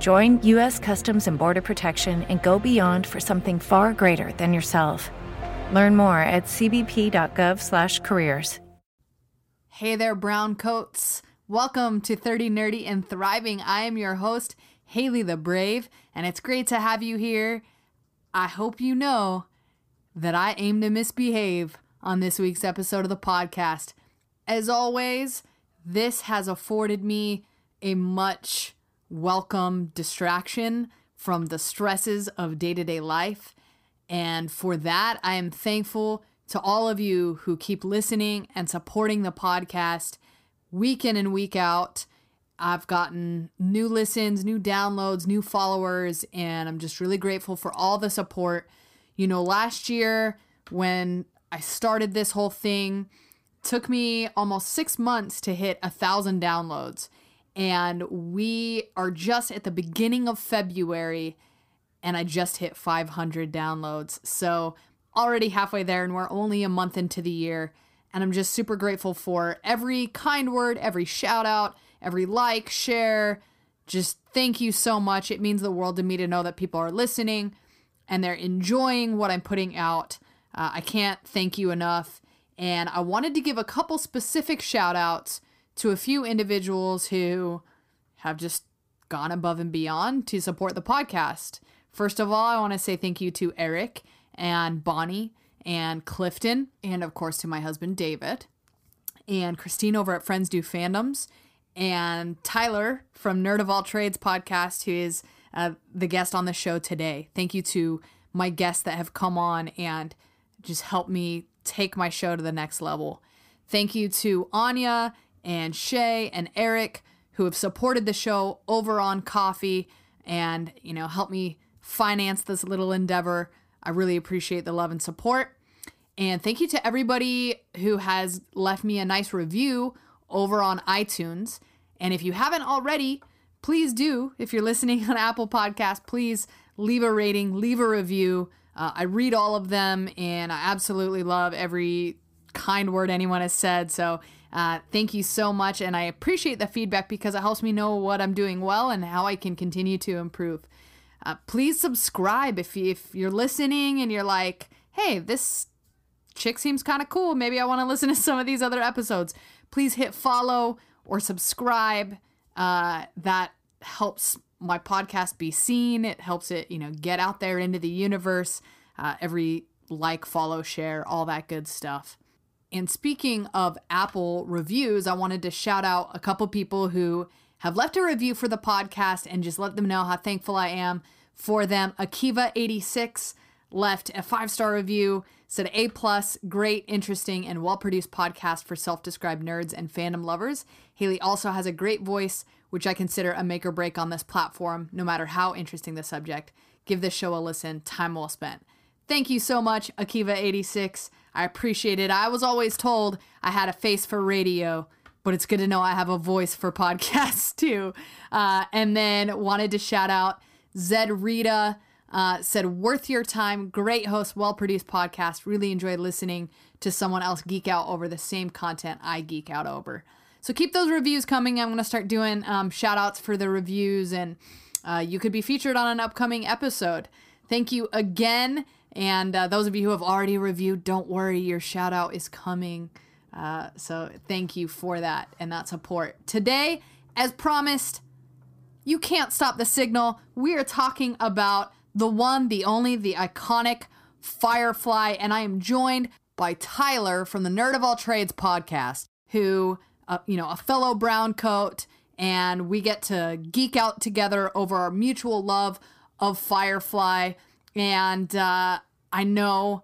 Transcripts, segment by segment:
Join U.S. Customs and Border Protection and go beyond for something far greater than yourself. Learn more at cbp.gov/careers. Hey there, brown coats. Welcome to 30 Nerdy and Thriving. I am your host, Hayley the Brave, and it's great to have you here. I hope you know that I aim to misbehave on this week's episode of the podcast. As always, this has afforded me a much welcome distraction from the stresses of day to day life. And for that, I am thankful to all of you who keep listening and supporting the podcast week in and week out. I've gotten new listens, new downloads, new followers, and I'm just really grateful for all the support. You know, last year when I started this whole thing, took me almost six months to hit a thousand downloads. And we are just at the beginning of February, and I just hit 500 downloads. So already halfway there, and we're only a month into the year. And I'm just super grateful for every kind word, every shout out, every like, share. Just thank you so much. It means the world to me to know that people are listening and they're enjoying what I'm putting out. Uh, I can't thank you enough. And I wanted to give a couple specific shout outs to a few individuals who have just gone above and beyond to support the podcast. First of all, I want to say thank you to Eric and Bonnie and Clifton, and of course to my husband David, and Christine over at Friends Do Fandoms, and Tyler from Nerd of All Trades podcast, who is uh, the guest on the show today. Thank you to my guests that have come on and just helped me take my show to the next level. Thank you to Anya and Shay and Eric who have supported the show over on Ko-fi and, you know, helped me finance this little endeavor. I really appreciate the love and support. And thank you to everybody who has left me a nice review over on iTunes. And if you haven't already, please do. If you're listening on Apple Podcast, please leave a rating, leave a review. Uh, I read all of them and I absolutely love every kind word anyone has said. So uh, thank you so much. And I appreciate the feedback because it helps me know what I'm doing well and how I can continue to improve. Uh, please subscribe if, you, if you're listening and you're like, hey, this chick seems kind of cool. Maybe I want to listen to some of these other episodes. Please hit follow or subscribe. Uh, that helps my podcast be seen. It helps it, you know, get out there into the universe. Uh, every like, follow, share, all that good stuff. And speaking of Apple reviews, I wanted to shout out a couple people who have left a review for the podcast and just let them know how thankful I am for them. Akiva86 left a five star review, said A plus, great, interesting, and well produced podcast for self described nerds and fandom lovers. Hayley also has a great voice, which I consider a make or break on this platform, no matter how interesting the subject. Give this show a listen, time well spent. Thank you so much, Akiva86. I appreciate it. I was always told I had a face for radio, but it's good to know I have a voice for podcasts too. Uh, and then wanted to shout out Zed Rita uh, said, worth your time. Great host, well produced podcast. Really enjoyed listening to someone else geek out over the same content I geek out over. So keep those reviews coming. I'm going to start doing um, shout outs for the reviews, and uh, you could be featured on an upcoming episode. Thank you again. And uh, those of you who have already reviewed, don't worry, your shout out is coming. Uh, so thank you for that and that support. Today, as promised, you can't stop the signal. We are talking about the one, the only, the iconic Firefly, and I am joined by Tyler from the Nerd of All Trades podcast, who, uh, you know, a fellow brown coat, and we get to geek out together over our mutual love of Firefly. And uh, I know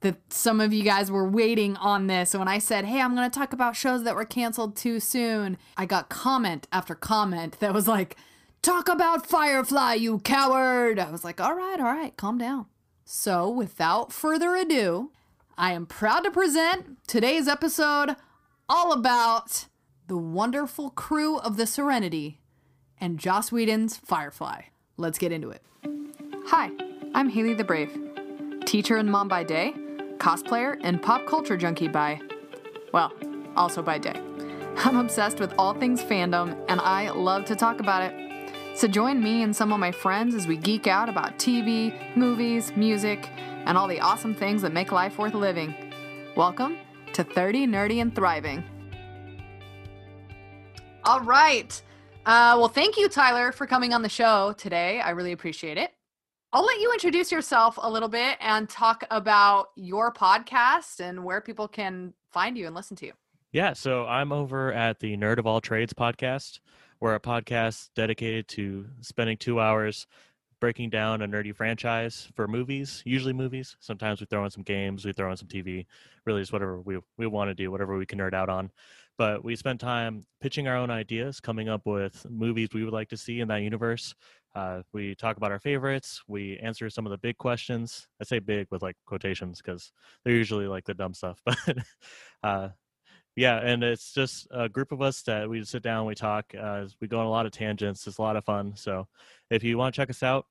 that some of you guys were waiting on this. When I said, hey, I'm going to talk about shows that were canceled too soon, I got comment after comment that was like, talk about Firefly, you coward. I was like, all right, all right, calm down. So without further ado, I am proud to present today's episode all about the wonderful crew of the Serenity and Joss Whedon's Firefly. Let's get into it. Hi, I'm Hayley the Brave, teacher and mom by day cosplayer, and pop culture junkie by, well, also by day. I'm obsessed with all things fandom, and I love to talk about it. So join me and some of my friends as we geek out about TV, movies, music, and all the awesome things that make life worth living. Welcome to 30 Nerdy and Thriving. All right. Uh, well, thank you, Tyler, for coming on the show today. I really appreciate it. I'll let you introduce yourself a little bit and talk about your podcast and where people can find you and listen to you. Yeah, so I'm over at the Nerd of All Trades podcast. We're a podcast dedicated to spending two hours breaking down a nerdy franchise for movies, usually movies. Sometimes we throw in some games, we throw in some TV, really just whatever we, we want to do, whatever we can nerd out on. But we spend time pitching our own ideas, coming up with movies we would like to see in that universe, uh, we talk about our favorites. We answer some of the big questions. I say big with like quotations because they're usually like the dumb stuff. But uh, yeah, and it's just a group of us that we sit down, we talk. Uh, we go on a lot of tangents. It's a lot of fun. So if you want to check us out,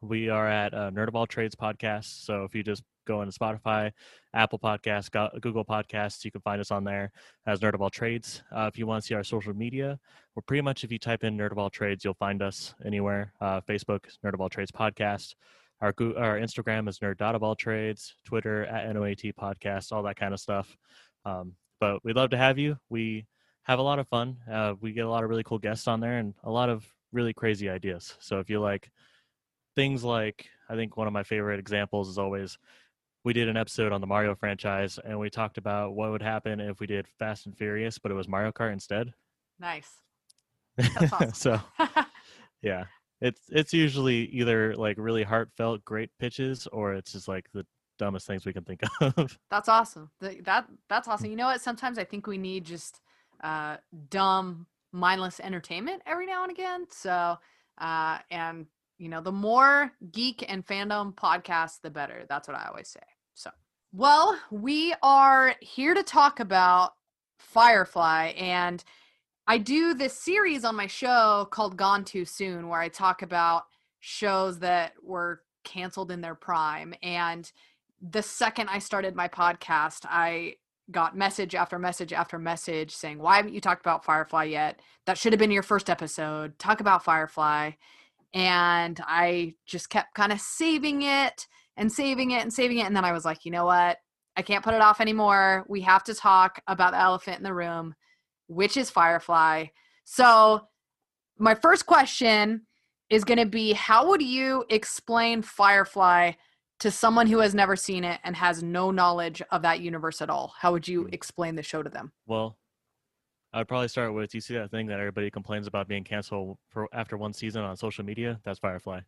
we are at uh, Nerd of All Trades podcast. So if you just go into Spotify, Apple Podcasts, Google Podcasts. You can find us on there as Nerd of All Trades. Uh, if you want to see our social media, we're pretty much if you type in Nerd of All Trades, you'll find us anywhere. Uh, Facebook, Nerd of All Trades Podcast. Our our Instagram is Nerd of All Trades. Twitter at NOAT Podcast. All that kind of stuff. Um, but we'd love to have you. We have a lot of fun. Uh, we get a lot of really cool guests on there and a lot of really crazy ideas. So if you like things like, I think one of my favorite examples is always we did an episode on the Mario franchise and we talked about what would happen if we did Fast and Furious, but it was Mario Kart instead. Nice. Awesome. so, yeah, it's it's usually either like really heartfelt, great pitches, or it's just like the dumbest things we can think of. That's awesome. That that's awesome. You know what? Sometimes I think we need just uh, dumb, mindless entertainment every now and again. So, uh, and you know, the more geek and fandom podcasts, the better. That's what I always say. So, well, we are here to talk about Firefly. And I do this series on my show called Gone Too Soon, where I talk about shows that were canceled in their prime. And the second I started my podcast, I got message after message after message saying, Why haven't you talked about Firefly yet? That should have been your first episode. Talk about Firefly and I just kept kind of saving it and saving it and saving it. And then I was like, you know what? I can't put it off anymore. We have to talk about the elephant in the room, which is Firefly. So, my first question is going to be How would you explain Firefly to someone who has never seen it and has no knowledge of that universe at all? How would you hmm. explain the show to them? Well, I'd probably start with you see that thing that everybody complains about being canceled for after one season on social media? That's Firefly.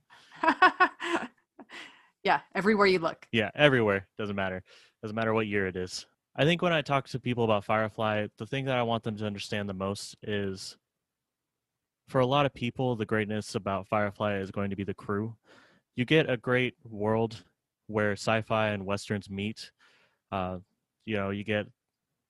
yeah, everywhere you look. Yeah, everywhere. Doesn't matter. Doesn't matter what year it is. I think when I talk to people about Firefly, the thing that I want them to understand the most is for a lot of people, the greatness about Firefly is going to be the crew. You get a great world where sci fi and westerns meet. Uh, you know, you get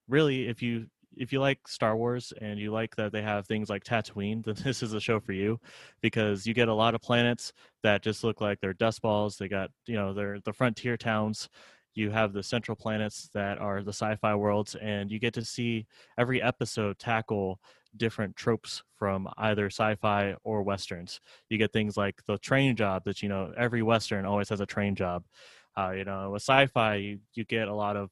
really, if you if you like Star Wars and you like that they have things like Tatooine, then this is a show for you because you get a lot of planets that just look like they're dust balls. They got you know they're the frontier towns. You have the central planets that are the sci-fi worlds, and you get to see every episode tackle different tropes from either sci-fi or westerns. You get things like the train job that you know every western always has a train job. Uh, you know, with sci-fi, you, you get a lot of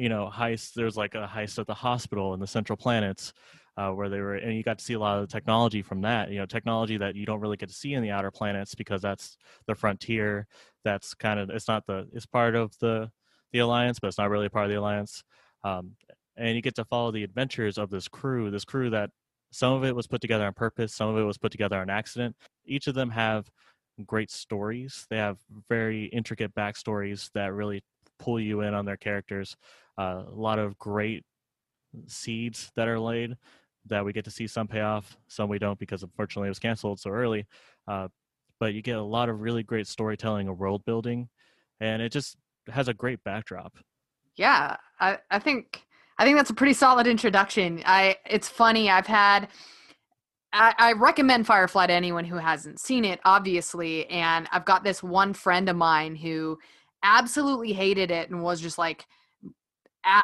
you know heist. There's like a heist at the hospital in the Central Planets. Uh, where they were, and you got to see a lot of the technology from that. You know, technology that you don't really get to see in the outer planets because that's the frontier. That's kind of it's not the it's part of the the alliance, but it's not really part of the alliance. Um, and you get to follow the adventures of this crew this crew that some of it was put together on purpose some of it was put together on accident each of them have great stories they have very intricate backstories that really pull you in on their characters uh, a lot of great seeds that are laid that we get to see some pay off some we don't because unfortunately it was canceled so early uh, but you get a lot of really great storytelling and world building and it just has a great backdrop yeah i, I think I think that's a pretty solid introduction. I it's funny. I've had I, I, recommend Firefly to anyone who hasn't seen it, obviously. And I've got this one friend of mine who absolutely hated it and was just like a-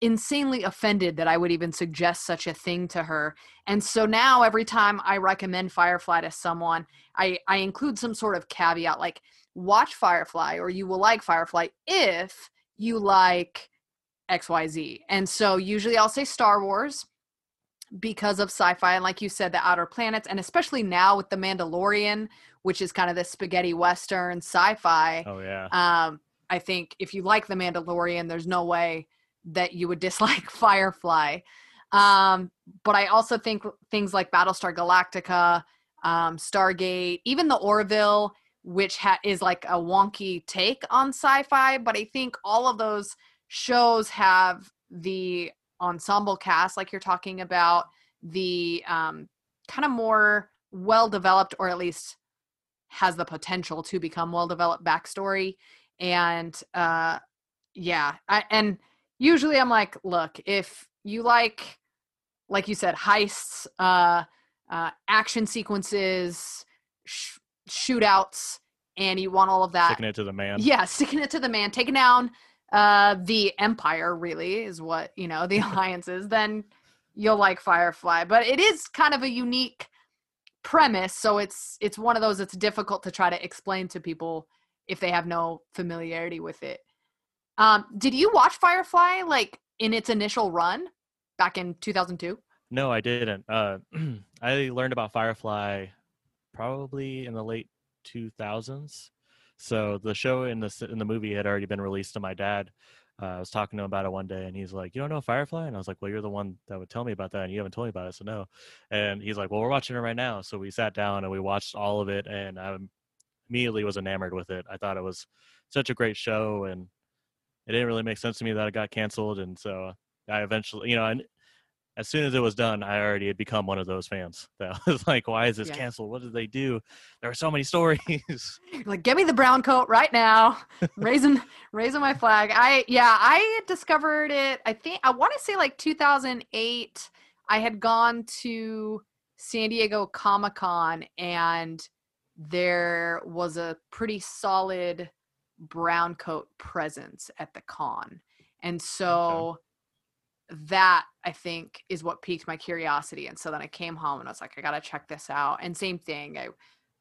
insanely offended that I would even suggest such a thing to her. And so now every time I recommend Firefly to someone, I, I include some sort of caveat like, watch Firefly or you will like Firefly if you like XYZ. And so usually I'll say Star Wars because of sci-fi and like you said the outer planets and especially now with the Mandalorian, which is kind of the spaghetti western sci-fi. Oh yeah. Um I think if you like the Mandalorian, there's no way that you would dislike Firefly. Um but I also think things like Battlestar Galactica, um Stargate, even the Orville which ha- is like a wonky take on sci-fi, but I think all of those shows have the ensemble cast like you're talking about the um, kind of more well developed or at least has the potential to become well developed backstory and uh yeah I, and usually i'm like look if you like like you said heists uh uh action sequences sh- shootouts and you want all of that sticking it to the man yeah sticking it to the man taking down uh, the Empire really is what you know the alliance is, then you'll like Firefly. But it is kind of a unique premise, so it's it's one of those that's difficult to try to explain to people if they have no familiarity with it. Um, did you watch Firefly like in its initial run back in 2002? No, I didn't. Uh, I learned about Firefly probably in the late 2000s. So the show in the in the movie had already been released to my dad. Uh, I was talking to him about it one day, and he's like, "You don't know Firefly?" And I was like, "Well, you're the one that would tell me about that, and you haven't told me about it, so no." And he's like, "Well, we're watching it right now." So we sat down and we watched all of it, and I immediately was enamored with it. I thought it was such a great show, and it didn't really make sense to me that it got canceled, and so I eventually, you know, and as soon as it was done, I already had become one of those fans that was like, why is this yeah. canceled? What did they do? There are so many stories. like, give me the brown coat right now. raising raising my flag. I yeah, I discovered it, I think I want to say like 2008. I had gone to San Diego Comic Con and there was a pretty solid brown coat presence at the con. And so okay that I think is what piqued my curiosity. And so then I came home and I was like, I gotta check this out. And same thing, I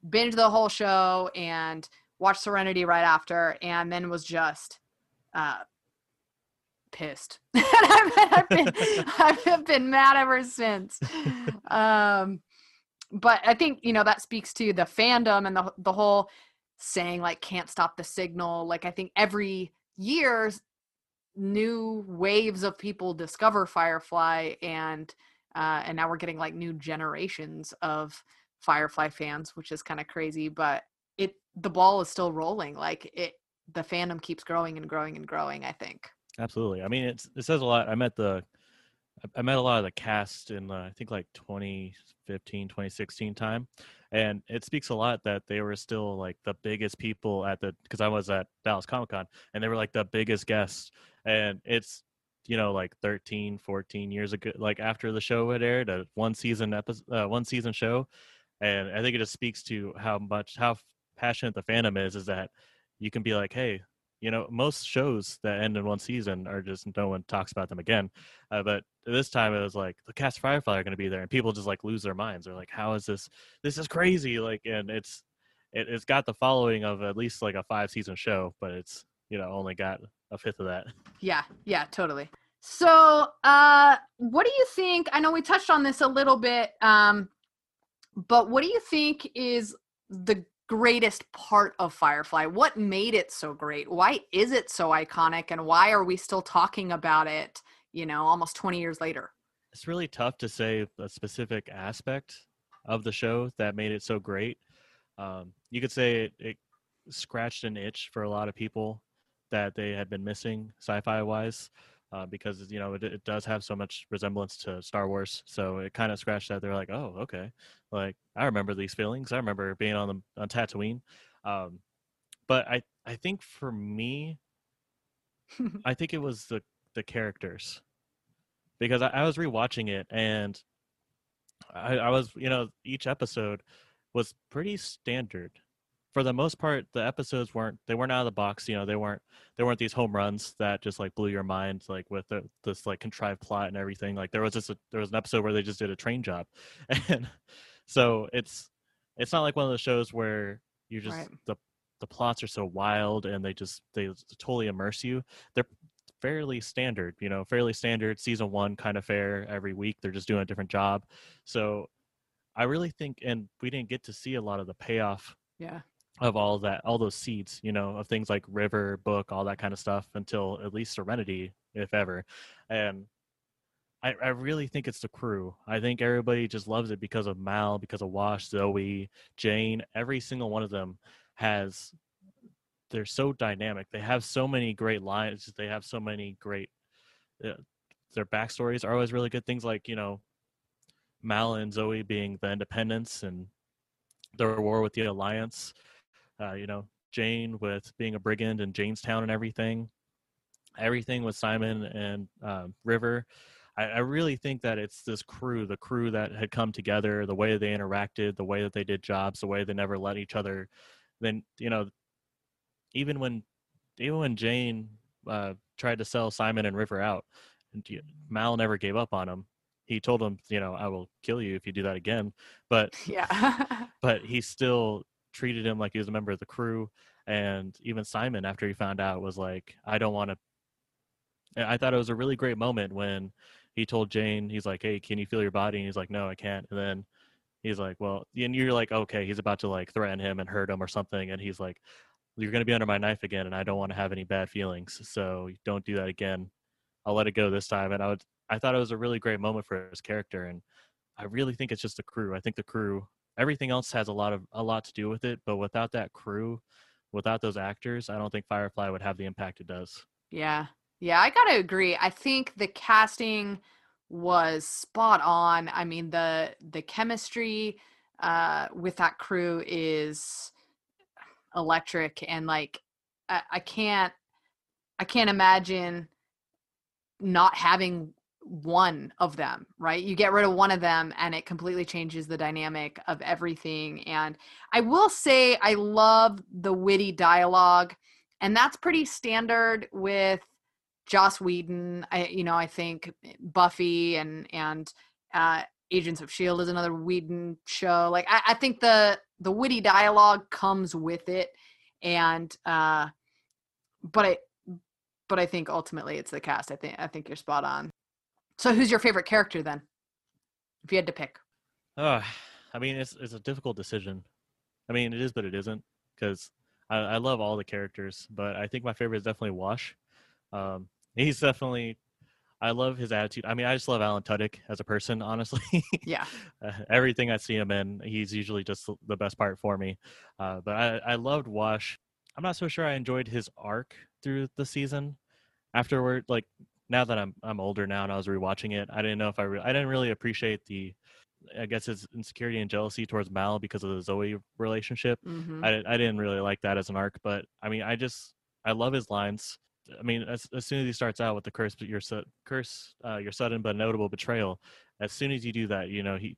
binged the whole show and watched Serenity right after, and then was just uh, pissed. I've, been, I've been mad ever since. Um, but I think you know that speaks to the fandom and the the whole saying like can't stop the signal. Like I think every year new waves of people discover Firefly and uh, and now we're getting like new generations of Firefly fans, which is kind of crazy, but it the ball is still rolling. Like it the fandom keeps growing and growing and growing, I think. Absolutely. I mean, it's, it says a lot. I met the I met a lot of the cast in uh, I think like 2015, 2016 time, and it speaks a lot that they were still like the biggest people at the because I was at Dallas Comic Con and they were like the biggest guests, and it's you know like 13 14 years ago like after the show had aired a one season episode uh, one season show and i think it just speaks to how much how passionate the fandom is is that you can be like hey you know most shows that end in one season are just no one talks about them again uh, but this time it was like the cast of firefly are going to be there and people just like lose their minds they're like how is this this is crazy like and it's it, it's got the following of at least like a five season show but it's you know only got a fifth of that Yeah, yeah, totally. So, uh, what do you think? I know we touched on this a little bit, um, but what do you think is the greatest part of Firefly? What made it so great? Why is it so iconic? And why are we still talking about it, you know, almost 20 years later? it's really tough to say a specific aspect of the show that made it so great. Um, you could say it, it scratched an itch for a lot of people that they had been missing sci-fi wise, uh, because you know it, it does have so much resemblance to Star Wars. So it kind of scratched that. They're like, oh, okay, like I remember these feelings. I remember being on the on Tatooine. Um, but I I think for me, I think it was the the characters because I, I was rewatching it and I, I was you know each episode was pretty standard for the most part the episodes weren't they weren't out of the box you know they weren't they weren't these home runs that just like blew your mind like with the, this like contrived plot and everything like there was just a, there was an episode where they just did a train job and so it's it's not like one of those shows where you just Right. the the plots are so wild and they just they totally immerse you they're fairly standard you know fairly standard season one kind of fare every week they're just doing a different job so i really think and we didn't get to see a lot of the payoff Yeah. Of all that all those seeds you know of things like river book all that kind of stuff until at least serenity if ever and I, I really think it's the crew. I think everybody just loves it because of Mal, because of Wash, Zoe, Jayne. Every single one of them has. They're so dynamic. They have so many great lines. They have so many great. Uh, their backstories are always really good. Things like you know, Mal and Zoe being the Independents and their war with the Alliance. Uh, you know, Jayne with being a brigand in Jaynestown and everything. Everything with Simon and uh, River. I, I really think that it's this crew, the crew that had come together, the way they interacted, the way that they did jobs, the way they never let each other. Then you know, even when even when Jayne uh, tried to sell Simon and River out, and Mal never gave up on him. He told him, you know, I will kill you if you do that again. But Yeah. but he still treated him like he was a member of the crew. And even Simon, after he found out, was like, I don't want to. I thought it was a really great moment when he told Jayne, he's like, Hey, can you feel your body? And he's like, No, I can't. And then he's like, Well, and you're like, Okay, he's about to like threaten him and hurt him or something. And he's like, You're going to be under my knife again. And I don't want to have any bad feelings. So don't do that again. I'll let it go this time. And I would, I thought it was a really great moment for his character. And I really think it's just the crew. I think the crew everything else has a lot of a lot to do with it but without that crew without those actors i don't think firefly would have the impact it does Yeah. Yeah, I got to agree. I think the casting was spot on. I mean, the the chemistry uh with that crew is electric and like I, I can't I can't imagine not having one of them, right? You get rid of one of them and it completely changes the dynamic of everything. And I will say I love the witty dialogue and that's pretty standard with Joss Whedon. I you know, I think Buffy and and uh Agents of Shield is another Whedon show. Like I, I think the the witty dialogue comes with it. And uh but I but I think ultimately it's the cast. I think I think you're spot on. So who's your favorite character then? If you had to pick. uh, i mean it's it's a difficult decision i mean it is but it isn't because I, I love all the characters but i think my favorite is definitely wash um he's definitely i love his attitude i mean i just love alan tudyk as a person honestly Yeah. uh, everything I see him in, he's usually just the- the best part for me. Uh, but I, I loved Wash. I'm not so sure I enjoyed his arc through the season. Afterward, like now that I'm I'm older now and I was rewatching it, I didn't know if I re- I didn't really appreciate the, I guess his insecurity and jealousy towards Mal because of the Zoe relationship. hmm I I didn't really like that as an arc, but I mean I just I love his lines. I mean, as, as soon as he starts out with the curse, but your curse, uh, your sudden but notable betrayal. As soon as you do that, you know he.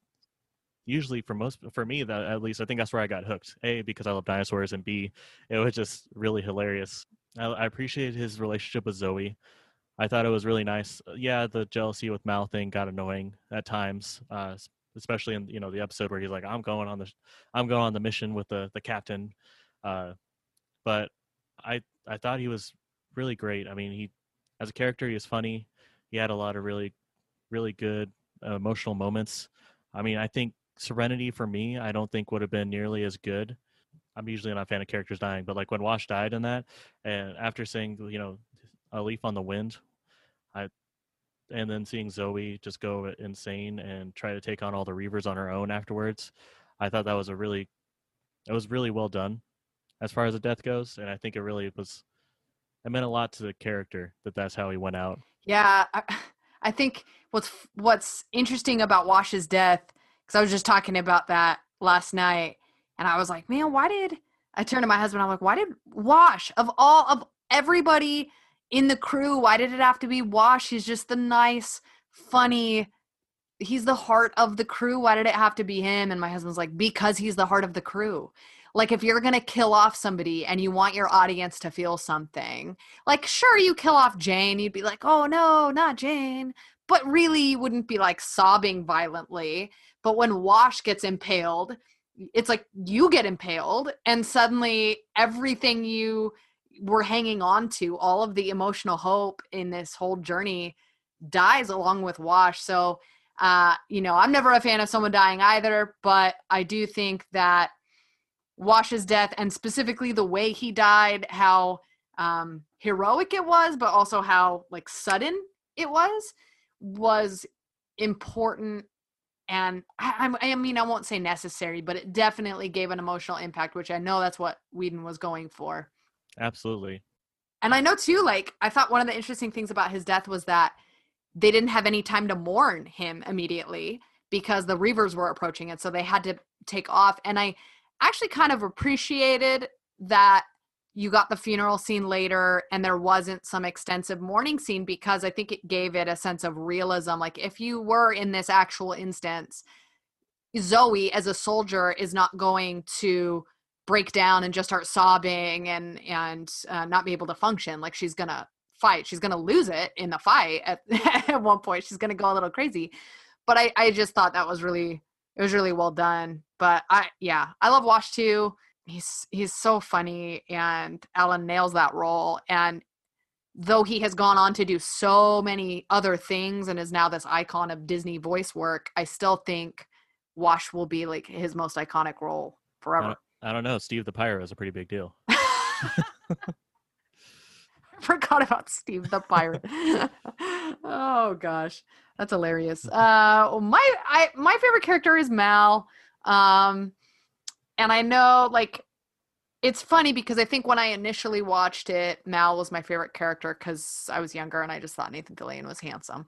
Usually, for most, for me, that at least, I think that's where I got hooked. A because I love dinosaurs, and B, it was just really hilarious. I, I appreciated his relationship with Zoe. I thought it was really nice. Uh, yeah, the jealousy with Mal thing got annoying at times, uh, especially in you know the episode where he's like, "I'm going on the, I'm going on the mission with the the captain," uh, but I I thought he was really great. I mean, he as a character, he was funny. He had a lot of really, really good uh, emotional moments. I mean, I think Serenity for me, I don't think would have been nearly as good. I'm usually not a fan of characters dying, but like when Wash died in that, and after saying, you know, a leaf on the wind, I, and then seeing Zoe just go insane and try to take on all the Reavers on her own afterwards, I thought that was a really, it was really well done, as far as the death goes, and I think it really was it meant a lot to the character that that's how he went out. Yeah, I, I think what's what's interesting about Wash's death because I was just talking about that last night, and I was like, man, why did I turn to my husband? I'm like, why did Wash of all of everybody in the crew, why did it have to be Wash? He's just the nice, funny. He's the heart of the crew. Why did it have to be him? And my husband's like, because he's the heart of the crew. Like if you're going to kill off somebody and you want your audience to feel something, like sure you kill off Jayne, you'd be like, "Oh no, not Jayne." But really you wouldn't be like sobbing violently. But when Wash gets impaled, it's like you get impaled and suddenly everything you were hanging on to, all of the emotional hope in this whole journey dies along with Wash. So, uh, you know, I'm never a fan of someone dying either, but I do think that Wash's death and specifically the way he died, how um, heroic it was, but also how like sudden it was, was important. And I, I mean, I won't say necessary, but it definitely gave an emotional impact, which I know that's what Whedon was going for. Absolutely. And I know too, like, I thought one of the interesting things about his death was that they didn't have any time to mourn him immediately because the Reavers were approaching it. So they had to take off. And I, actually kind of appreciated that you got the funeral scene later and there wasn't some extensive mourning scene because I think it gave it a sense of realism. Like if you were in this actual instance, Zoe as a soldier is not going to break down and just start sobbing and and uh, not be able to function. Like she's gonna fight. She's gonna lose it in the fight at, at one point. She's gonna go a little crazy. But I I just thought that was really it was really well done. But I yeah, I love Wash too. He's he's so funny and Alan nails that role. And though he has gone on to do so many other things and is now this icon of Disney voice work, I still think Wash will be like his most iconic role forever. I don't, know. Steve the Pirate is a pretty big deal. I forgot about Steve the pirate. oh gosh, that's hilarious. Uh, my I my favorite character is Mal. Um, and I know like it's funny because I think when I initially watched it, Mal was my favorite character because I was younger and I just thought Nathan Fillion was handsome,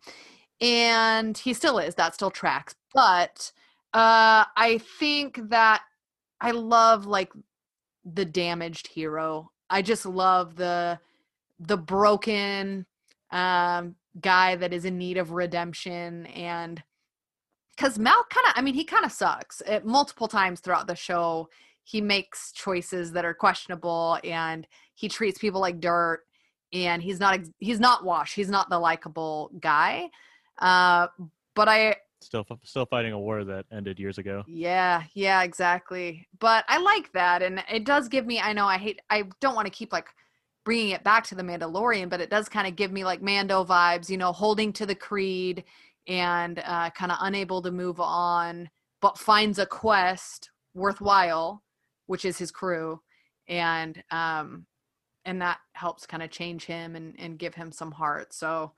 and he still is. That still tracks. But uh, I think that I love like the damaged hero. I just love the the broken um, guy that is in need of redemption and because Mal kind of, I mean, he kind of sucks. It, multiple times throughout the show, he makes choices that are questionable, and he treats people like dirt. And he's not he's not Wash. He's not the likable guy. Uh, but I still still fighting a war that ended years ago. Yeah, yeah, exactly. But I like that, and it does give me. I know I hate. I don't want to keep like bringing it back to the Mandalorian, but it does kind of give me like Mando vibes, you know, holding to the creed and uh, kind of unable to move on, but finds a quest worthwhile, which is his crew, and um, and that helps kind of change him and and give him some heart. So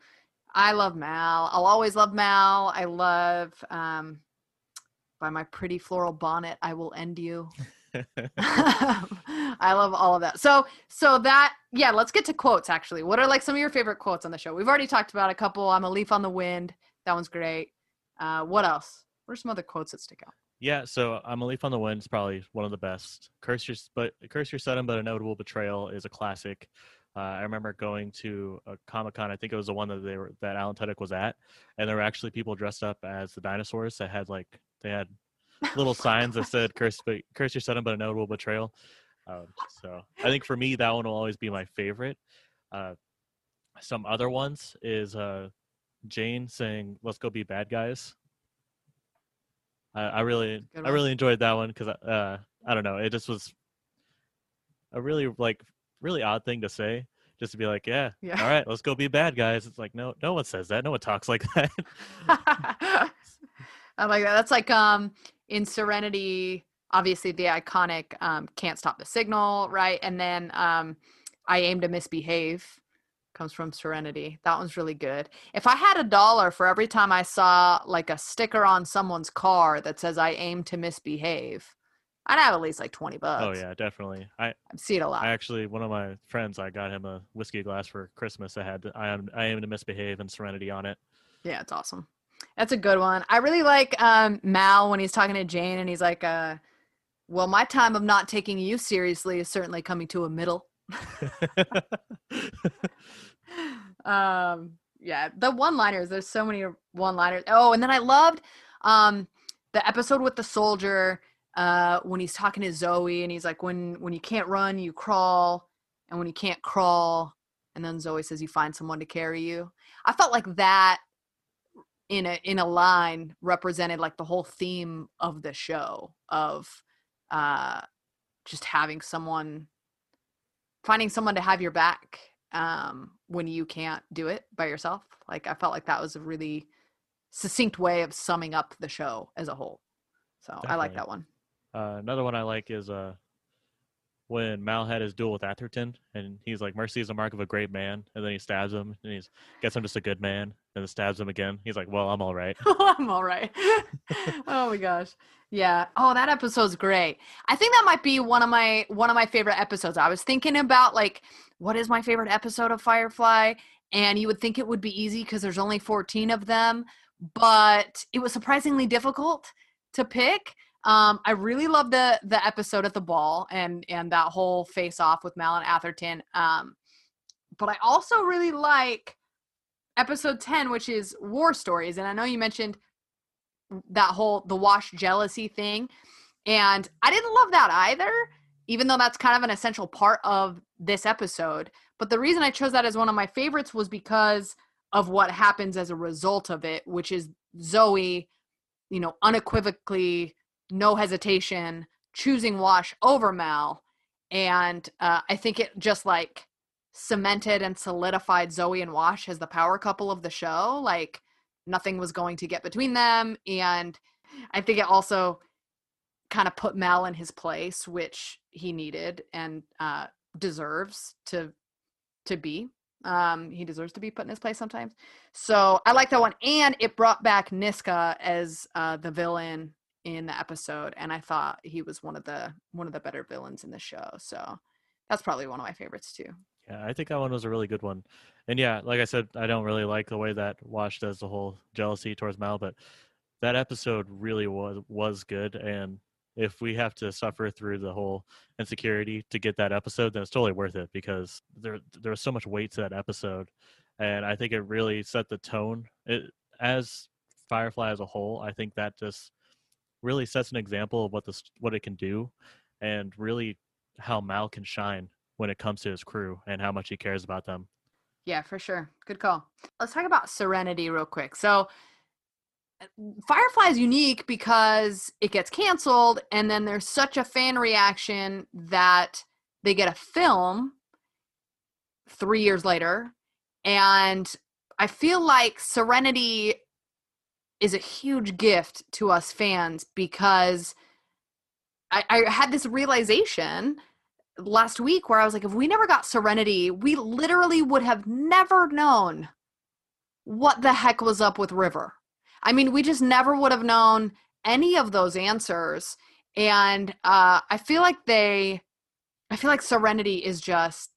I love Mal. I'll always love Mal. I love um, by my pretty floral bonnet. I will end you. I love all of that. So, so that, yeah, let's get to quotes actually. What are like some of your favorite quotes on the show? We've already talked about a couple. I'm a leaf on the wind. That one's great. Uh, what else? What are some other quotes that stick out? Yeah, so I'm a leaf on the wind is probably one of the best. Curse your, but curse your sudden but inevitable betrayal is a classic. Uh, I remember going to a Comic Con. I think it was the one that they were that Alan Tudyk was at, and there were actually people dressed up as the dinosaurs that had like they had little signs that said "Curse, curse your son, but a notable betrayal." Um, so I think for me that one will always be my favorite. Uh, some other ones is uh, Jayne saying, "Let's go be bad guys." I, I really, I really enjoyed that one because uh, I don't know, it just was a really like really odd thing to say, just to be like, "Yeah, Yeah. all right, let's go be bad guys." It's like no, no one says that. No one talks like that. I like that. That's like um in Serenity, obviously the iconic um can't stop the signal, right? And then um I aim to misbehave comes from Serenity. That one's really good. If I had a dollar for every time I saw like a sticker on someone's car that says I aim to misbehave, I'd have at least like 20 bucks. oh yeah, definitely. I I see it a lot. I actually one of my friends I got him a whiskey glass for Christmas I had I am I am to misbehave and Serenity on it. Yeah, it's awesome. That's a good one. I really like um, Mal when he's talking to Jayne and he's like, uh, "Well, my time of not taking you seriously is certainly coming to a middle." um, yeah, the one-liners. There's so many one-liners. Oh, and then I loved um, the episode with the soldier uh, when he's talking to Zoe and he's like, "When when you can't run, you crawl, and when you can't crawl." And then Zoe says, "You find someone to carry you." I felt like that in a in a line represented like the whole theme of the show of uh just having someone finding someone to have your back um when you can't do it by yourself like i felt like that was a really succinct way of summing up the show as a whole so i like that one Uh, another one I like is uh, when Mal had his duel with Atherton, and he's like, "Mercy is a mark of a great man," and then he stabs him, and he's gets him just a good man, and then stabs him again. He's like, "Well, I'm all right." I'm all right. oh my gosh. Yeah. Oh, that episode's great. I think that might be one of my one of my favorite episodes. I was thinking about like what is my favorite episode of Firefly and you would think it would be easy because there's only 14 of them, but it was surprisingly difficult to pick. Um, I really love the the episode at the ball and and that whole face off with Mal and Atherton. Um, but I also really like episode 10 which is war stories and i know you mentioned that whole the wash jealousy thing and i didn't love that either even though that's kind of an essential part of this episode but the reason i chose that as one of my favorites was because of what happens as a result of it which is zoe you know unequivocally no hesitation choosing wash over mal and uh, i think it just like cemented and solidified Zoe and Wash as the power couple of the show. Like nothing was going to get between them. And I think it also kind of put Mal in his place, which he needed and uh, deserves to to be. Um, he deserves to be put in his place sometimes. So I like that one. And it brought back Niska as uh, the villain in the episode. And I thought he was one of the one of the better villains in the show. So that's probably one of my favorites too. Yeah, I think that one was a really good one. And yeah, like I said, I don't really like the way that Wash does the whole jealousy towards Mal, but that episode really was was good. And if we have to suffer through the whole insecurity to get that episode, then it's totally worth it because there there was so much weight to that episode, and I think it really set the tone. It as Firefly as a whole, I think that just really sets an example of what this what it can do, and really how Mal can shine when it comes to his crew and how much he cares about them. Yeah, for sure. Good call. Let's talk about Serenity real quick. So, uh, Firefly is unique because it gets canceled, and then there's such a fan reaction that they get a film three years later. And I feel like Serenity is a huge gift to us fans because I, I had this realization last week where I was like, if we never got Serenity, we literally would have never known what the heck was up with River. I mean, we just never would have known any of those answers. And uh, I feel like they, I feel like Serenity is just,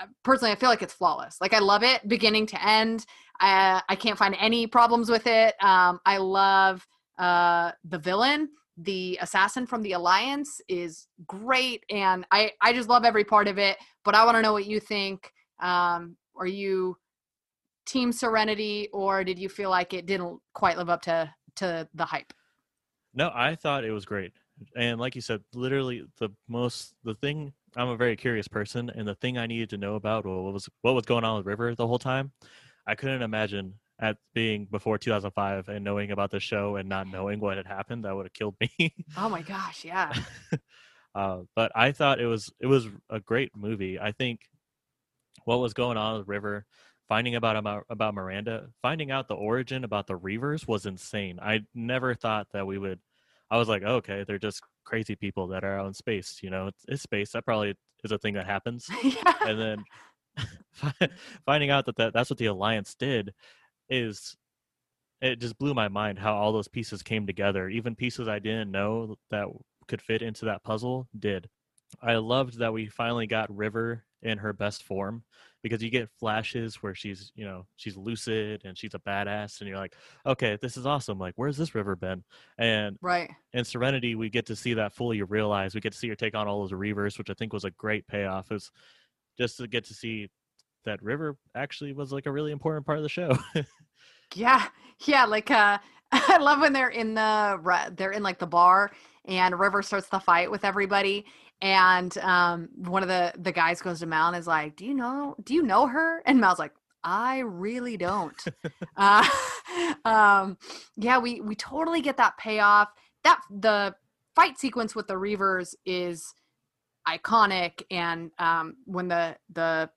uh, personally, I feel like it's flawless. Like, I love it beginning to end. I, I can't find any problems with it. Um, I love uh, the villain the assassin from the alliance is great and i i just love every part of it but i want to know what you think Um, are you team Serenity, or did you feel like it didn't quite live up to to the hype? No, I thought it was great. And like you said, literally the most the thing I'm a very curious person and the thing I needed to know about what was what was going on with River the whole time, I couldn't imagine at being before 2005 and knowing about the show and not knowing what had happened that would have killed me. oh my gosh, yeah. uh, but I thought it was it was a great movie. I think what was going on with River, finding about about about Miranda, finding out the origin about the Reavers was insane. I never thought that we would. I was like, oh, okay, they're just crazy people that are out in space. You know, it's, it's space. That probably is a thing that happens. yeah. And then finding out that, that that's what the alliance did is it just blew my mind how all those pieces came together. Even pieces I didn't know that could fit into that puzzle did. I loved that we finally got River in her best form because you get flashes where she's you know she's lucid and she's a badass and you're like okay this is awesome. Like where's this river been? And right. in serenity we get to see that fully realized. We get to see her take on all those reavers which i think was a great payoff. Is just to get to see that river actually was like a really important part of the show yeah yeah like uh i love when they're in the they're in like the bar and river starts the fight with everybody and um, one of the the guys goes to Mal and is like, "Do you know? Do you know her?" And Mal's like, "I really don't." uh, um, yeah, we we totally get that payoff. That the fight sequence with the Reavers is iconic, and um, when the the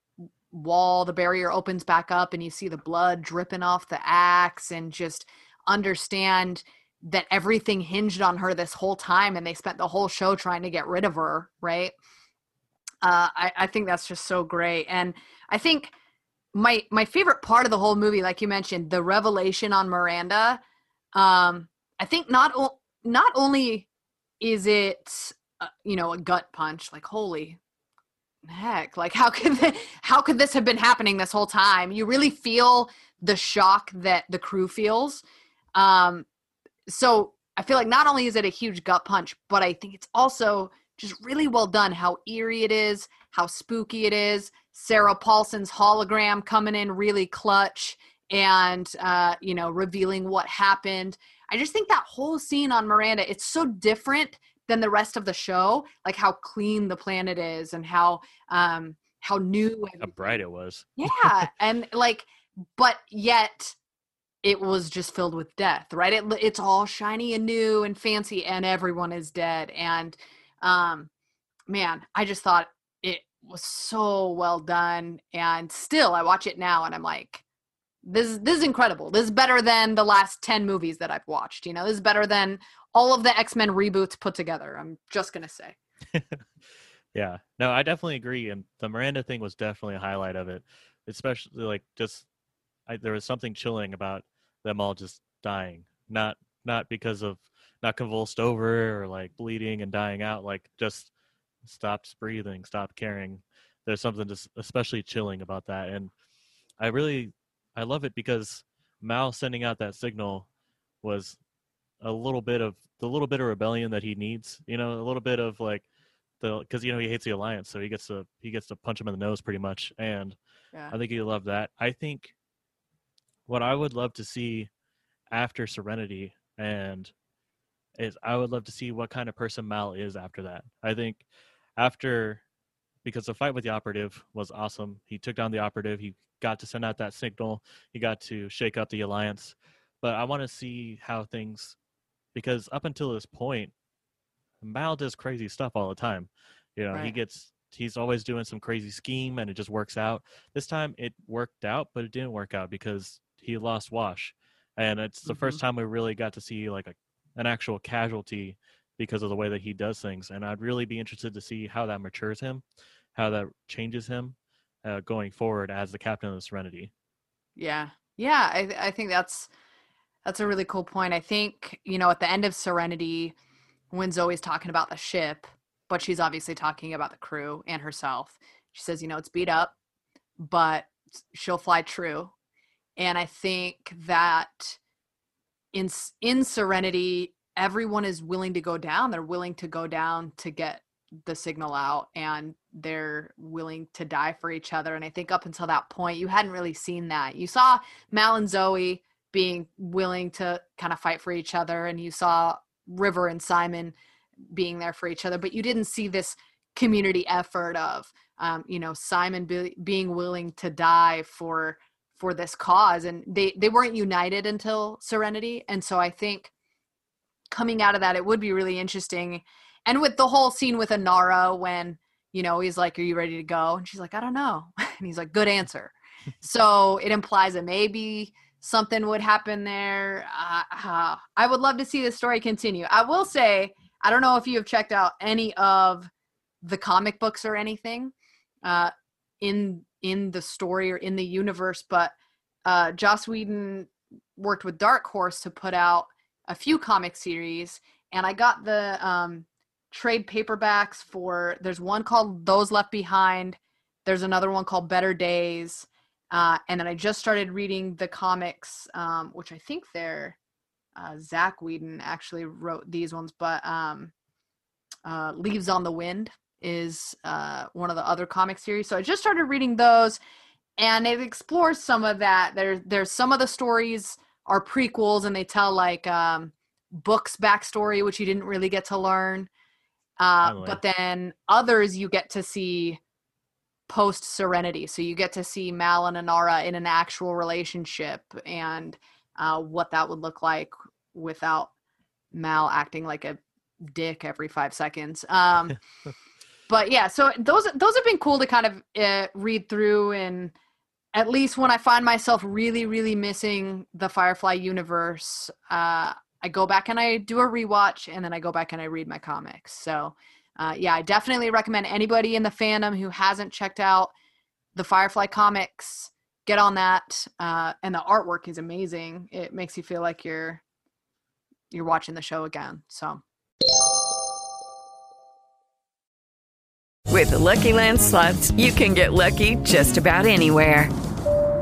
wall, the barrier opens back up, and you see the blood dripping off the axe, and just understand that everything hinged on her this whole time and they spent the whole show trying to get rid of her right? Uh, I, I think that's just so great. And i think my my favorite part of the whole movie like you mentioned the revelation on miranda um i think not o- not only is it uh, you know a gut punch like holy heck like how could th- how could this have been happening this whole time you really feel the shock that the crew feels um so I feel like not only is it a huge gut punch, but I think it's also just really well done how eerie it is, how spooky it is. Sarah Paulson's hologram coming in really clutch and uh, you know revealing what happened. I just think that whole scene on Miranda it's so different than the rest of the show, like how clean the planet is and how um how new how bright it was. Yeah, and like but yet it was just filled with death, right? It, it's all shiny and new and fancy, and everyone is dead. And um, man, I just thought it was so well done. And still, I watch it now, and I'm like, this is this is incredible. This is better than the last ten movies that I've watched. You know, this is better than all of the X Men reboots put together. I'm just gonna say. yeah, no, I definitely agree. And the Miranda thing was definitely a highlight of it, especially like just I, there was something chilling about them all just dying, not not because of not convulsed over or like bleeding and dying out, like just stopped breathing, stopped caring. There's something just especially chilling about that, and I really I love it because Mal sending out that signal was a little bit of the little bit of rebellion that he needs. You know, a little bit of like the because you know he hates the alliance, so he gets to he gets to punch him in the nose pretty much, and yeah. I think he loved that. I think what I would love to see after Serenity and is I would love to see what kind of person Mal is after that. I think after because the fight with the operative was awesome. He took down the operative. He got to send out that signal. He got to shake up the alliance. But I want to see how things because up until this point, Mal does crazy stuff all the time. You know, right. he gets he's always doing some crazy scheme and it just works out. This time it worked out, but it didn't work out because he lost Wash, and it's the mm-hmm. first time we really got to see like a, an actual casualty because of the way that he does things. And I'd really be interested to see how that matures him, how that changes him uh, going forward as the captain of the Serenity. Yeah, yeah, I I think that's that's a really cool point. I think you know at the end of Serenity, when Zoe's talking about the ship, but she's obviously talking about the crew and herself. She says, you know, it's beat up, but she'll fly true and i think that in in serenity everyone is willing to go down they're willing to go down to get the signal out and they're willing to die for each other. And I think up until that point, you hadn't really seen that. You saw Mal and Zoe being willing to kind of fight for each other, and you saw River and Simon being there for each other, but you didn't see this community effort of, um, you know, Simon be- being willing to die for for this cause and they they weren't united until serenity and so i think coming out of that it would be really interesting and with the whole scene with inara when you know he's like are you ready to go? And she's like i don't know. And he's like good answer. So it implies that maybe something would happen there. Uh, uh, i would love to see the story continue. I will say i don't know if you have checked out any of the comic books or anything uh, in in the story or in the universe but uh, joss whedon worked with dark horse to put out a few comic series and i got the um, trade paperbacks for there's one called Those Left Behind, there's another one called Better Days, uh, and then I just started reading the comics, um, which I think they're uh, Zack Whedon actually wrote these ones, but um, uh, Leaves on the Wind is uh, one of the other comic series. So I just started reading those, and it explores some of that. There's there's some of the stories are prequels, and they tell like um, books backstory, which you didn't really get to learn. Uh, but then others you get to see post Serenity. So you get to see Mal and Inara in an actual relationship and uh, what that would look like without Mal acting like a dick every five seconds. Um, but yeah, so those those have been cool to kind of uh, read through and at least when I find myself really really missing the Firefly universe, uh, I go back and I do a rewatch, and then I go back and I read my comics. So, uh, yeah, I definitely recommend anybody in the fandom who hasn't checked out the Firefly comics get on that. Uh, and the artwork is amazing. It makes you feel like you're you're watching the show again. So. With the Lucky Land slots, you can get lucky just about anywhere.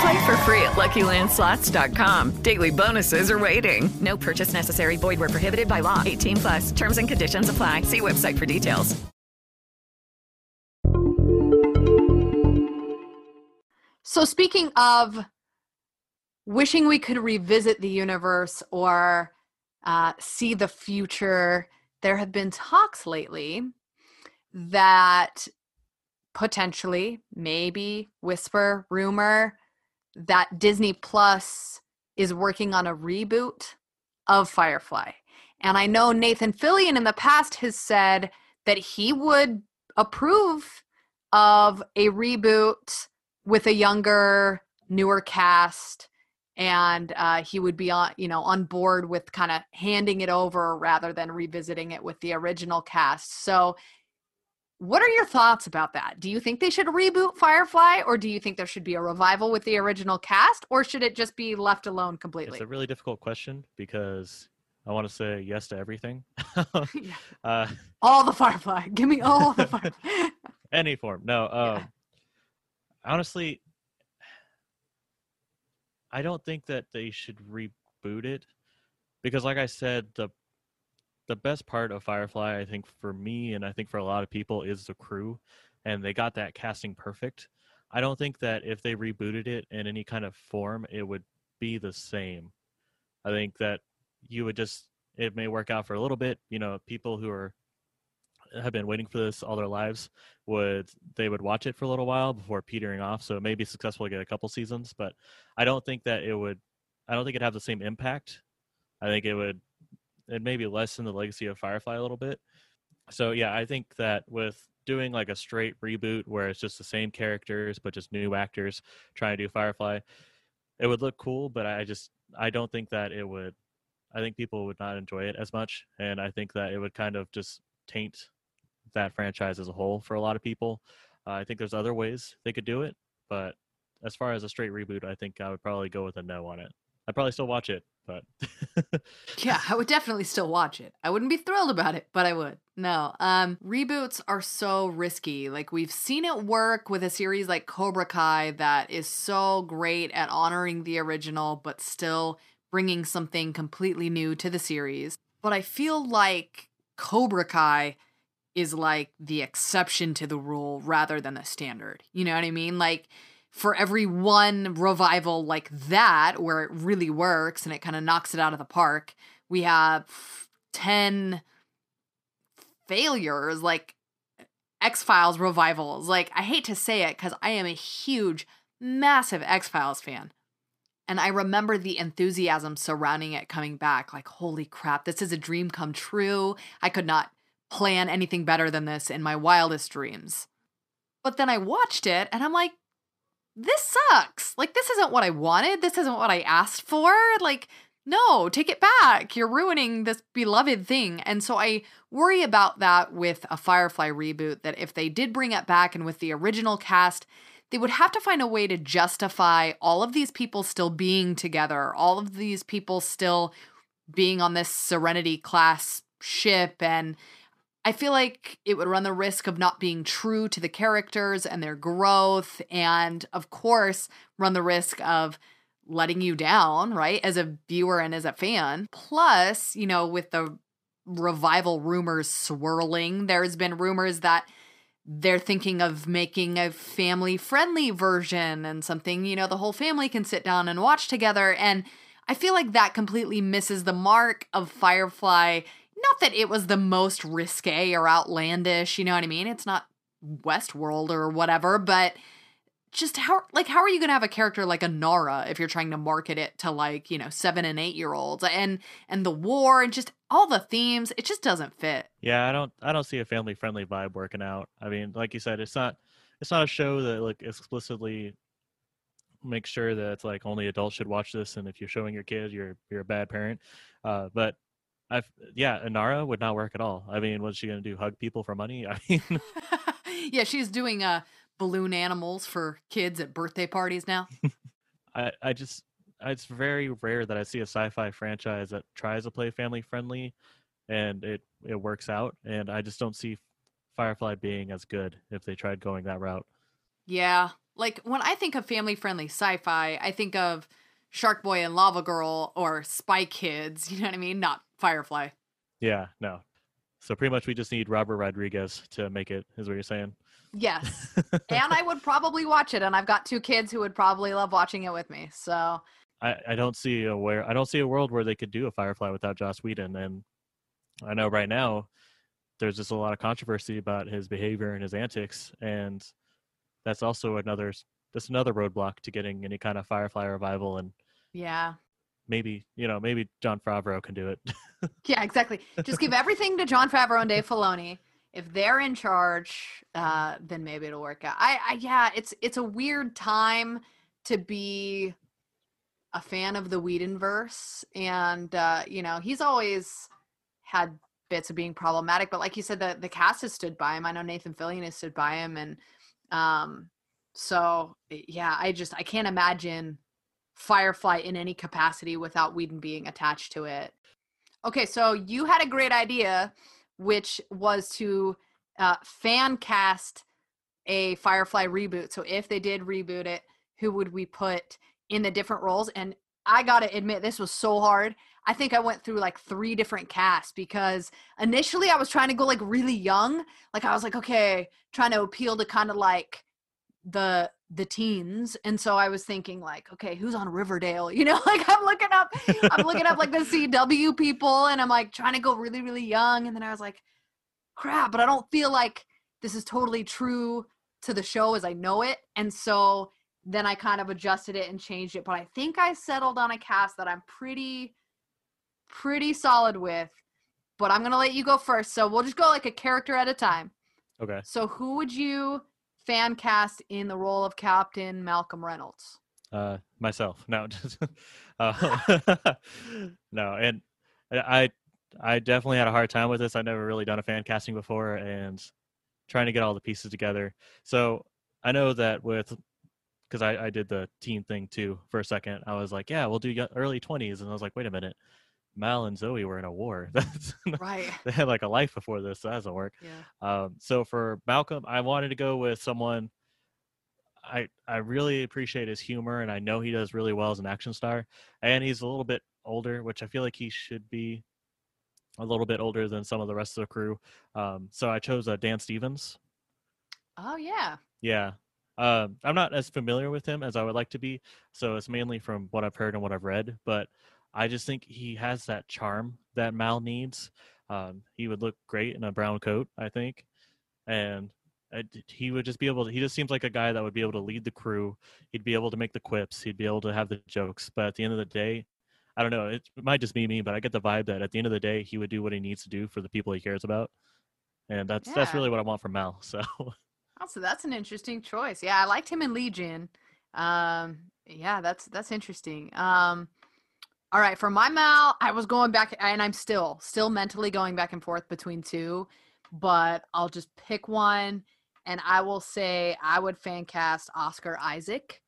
Play for free at LuckyLandSlots.com. Daily bonuses are waiting. No purchase necessary. Void where prohibited by law. 18 plus. Terms and conditions apply. See website for details. So speaking of wishing we could revisit the universe or uh, see the future, there have been talks lately that potentially, maybe, whisper, rumor that Disney Plus is working on a reboot of Firefly. And I know Nathan Fillion in the past has said that he would approve of a reboot with a younger, newer cast and uh, he would be on you know on board with kind of handing it over rather than revisiting it with the original cast so what are your thoughts about that? Do you think they should reboot firefly or do you think there should be a revival with the original cast or should it just be left alone completely? it's a really difficult question because i want to say yes to everything. Uh, all the firefly. Give me all the firefly any form. No um, yeah. honestly I don't think that they should reboot it because, like I said, the the best part of Firefly, I think for me and I think for a lot of people, is the crew, and they got that casting perfect. I don't think that if they rebooted it in any kind of form, it would be the same. I think that you would just it may work out for a little bit. You know, people who are have been waiting for this all their lives would they would watch it for a little while before petering off. So it may be successful to get a couple seasons, but I don't think that it would. I don't think it'd have the same impact. I think it would. It maybe lessen the legacy of Firefly a little bit. So yeah, I think that with doing like a straight reboot where it's just the same characters but just new actors trying to do Firefly, it would look cool. But I just I don't think that it would. I think people would not enjoy it as much, and I think that it would kind of just taint that franchise as a whole for a lot of people. Uh, I think there's other ways they could do it, but as far as a straight reboot, I think I would probably go with a no on it. I'd probably still watch it, but yeah, I would definitely still watch it. I wouldn't be thrilled about it, but I would. No, um, reboots are so risky. Like we've seen it work with a series like Cobra Kai that is so great at honoring the original, but still bringing something completely new to the series. But I feel like Cobra Kai is like the exception to the rule rather than the standard. You know what I mean? Like for every one revival like that where it really works and it kind of knocks it out of the park, we have 10 failures like X-Files revivals. Like I hate to say it cuz I am a huge massive X-Files fan. And I remember the enthusiasm surrounding it coming back like holy crap, this is a dream come true. I could not plan anything better than this in my wildest dreams. But then I watched it and I'm like, this sucks. Like, this isn't what I wanted. This isn't what I asked for. Like, no, take it back. You're ruining this beloved thing. And so I worry about that with a Firefly reboot that if they did bring it back and with the original cast, they would have to find a way to justify all of these people still being together, all of these people still being on this Serenity class ship and I feel like it would run the risk of not being true to the characters and their growth, and of course, run the risk of letting you down, right, as a viewer and as a fan. Plus, you know, with the revival rumors swirling, there's been rumors that they're thinking of making a family friendly version and something, you know, the whole family can sit down and watch together. And I feel like that completely misses the mark of Firefly not that it was the most risque or outlandish, you know what I mean? It's not Westworld or whatever, but just how like how are you going to have a character like Inara if you're trying to market it to like, you know, 7 and 8 year olds and and the war and just all the themes, it just doesn't fit. Yeah, I don't I don't see a family friendly vibe working out. I mean, like you said, it's not it's not a show that like explicitly makes sure that it's like only adults should watch this and if you're showing your kid you're you're a bad parent. Uh, but I've yeah, Inara would not work at all. I mean, what's she gonna do? Hug people for money? I mean, yeah, she's doing uh balloon animals for kids at birthday parties now. I I just it's very rare that I see a sci-fi franchise that tries to play family friendly, and it it works out. And I just don't see Firefly being as good if they tried going that route. Yeah, like when I think of family friendly sci-fi, I think of Shark Boy and Lava Girl or Spy Kids. You know what I mean? Not Firefly. Yeah, no. So pretty much we just need Robert Rodriguez to make it, is what you're saying. Yes. and I would probably watch it, and I've got two kids who would probably love watching it with me. So I, I don't see a where I don't see a world where they could do a Firefly without Joss Whedon. And I know right now there's just a lot of controversy about his behavior and his antics, and that's also another that's another roadblock to getting any kind of Firefly revival. And yeah, maybe you know maybe Jon Favreau can do it. yeah, exactly. Just give everything to Jon Favreau and Dave Filoni. If they're in charge, uh, then maybe it'll work out. I, I yeah, it's it's a weird time to be a fan of the Whedonverse, and uh, you know he's always had bits of being problematic, but like you said, the the cast has stood by him. I know Nathan Fillion has stood by him, and um, so yeah, I just I can't imagine Firefly in any capacity without Whedon being attached to it. Okay, so you had a great idea, which was to uh, fan cast a Firefly reboot. So if they did reboot it, who would we put in the different roles? And I gotta admit, this was so hard. I think I went through like three different casts because initially I was trying to go like really young. Like I was like, okay, trying to appeal to kind of like the the teens and so i was thinking like okay who's on riverdale you know like i'm looking up i'm looking up like the cw people and i'm like trying to go really really young and then i was like crap but i don't feel like this is totally true to the show as i know it and so then i kind of adjusted it and changed it but i think i settled on a cast that i'm pretty pretty solid with but i'm gonna let you go first so we'll just go like a character at a time Okay. so who would you fan cast in the role of Captain Malcolm Reynolds? Uh, myself. No, just, uh, no, and I, I definitely had a hard time with this. I've never really done a fan casting before, and trying to get all the pieces together. So I know that with, because I, I did the teen thing too for a second. I was like, yeah, we'll do early twenties, and I was like, wait a minute, Mal and Zoe were in a war. That's Right. they had like a life before this. So that doesn't work. Yeah. Um, so for Malcolm, I wanted to go with someone. I I really appreciate his humor, and I know he does really well as an action star. And he's a little bit older, which I feel like he should be a little bit older than some of the rest of the crew. Um, so I chose uh, Dan Stevens. Oh yeah. Yeah. Um, I'm not as familiar with him as I would like to be, so it's mainly from what I've heard and what I've read. But I just think he has that charm that Mal needs. Um, he would look great in a brown coat, I think, and uh, he would just be able to. He just seems like a guy that would be able to lead the crew. He'd be able to make the quips. He'd be able to have the jokes. But at the end of the day, I don't know. It, might just be me, but I get the vibe that at the end of the day, he would do what he needs to do for the people he cares about, and that's that's really what I want from Mal. So. Also, that's an interesting choice. Yeah, I liked him in Legion. Um, yeah, that's that's interesting. Um, all right, for my Mal, I was going back, and I'm still still mentally going back and forth between two, but I'll just pick one, and I will say I would fan cast Oscar Isaac,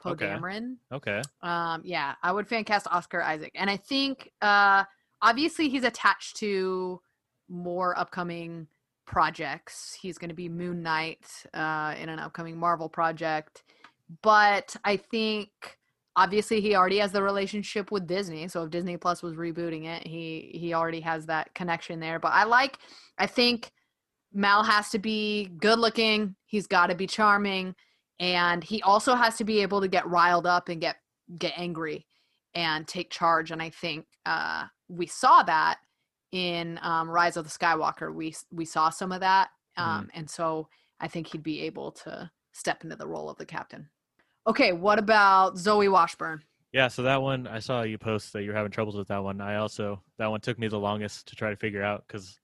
Poe Okay. Dameron. Okay. Um, yeah, I would fan cast Oscar Isaac, and I think uh, obviously he's attached to more upcoming projects. He's going to be Moon Knight uh, in an upcoming Marvel project, but I think obviously he already has the relationship with Disney. So if Disney Plus was rebooting it, he he already has that connection there. But I like, I think Mal has to be good looking. He's got to be charming, and he also has to be able to get riled up and get get angry and take charge. And I think uh, we saw that in um, Rise of the Skywalker. We we saw some of that, um, and so I think he'd be able to step into the role of the captain. Okay, what about Zoe Washburn? Yeah, so that one I saw you post that you're having troubles with that one. I also that one took me the longest to try to figure out because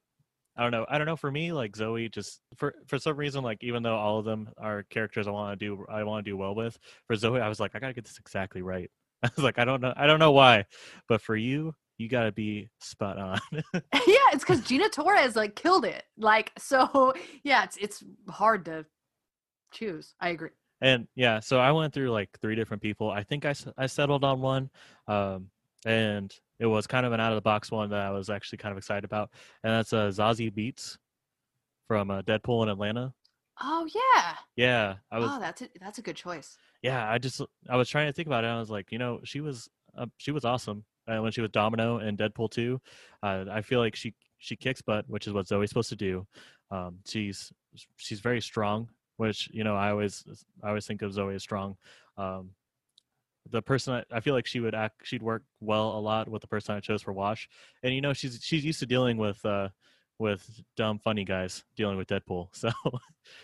I don't know. I don't know. For me, like Zoe, just for for some reason, like even though all of them are characters I want to do, I want to do well with. For Zoe, I was like, I gotta get this exactly right. I was like, I don't know, I don't know why, but for you, you gotta be spot on. yeah, it's because Gina Torres like killed it. Like so, yeah, it's it's hard to choose. I agree. And yeah, so I went through like three different people. I think i, I settled on one, um, and it was kind of an out of the box one that I was actually kind of excited about, and that's uh, Zazie Beetz from uh, Deadpool in Atlanta. Oh yeah. Yeah, I was. oh, that's a, that's a good choice. Yeah, I just I was trying to think about it. And I was like, you know, she was uh, she was awesome uh, when she was Domino in Deadpool 2. Uh, I feel like she she kicks butt, which is what Zoe's supposed to do. Um, she's she's very strong, which you know I always I always think of Zoe as strong. Um, the person I, I feel like she would act she'd work well a lot with the person I chose for Wash, and you know she's she's used to dealing with uh with dumb funny guys dealing with Deadpool, so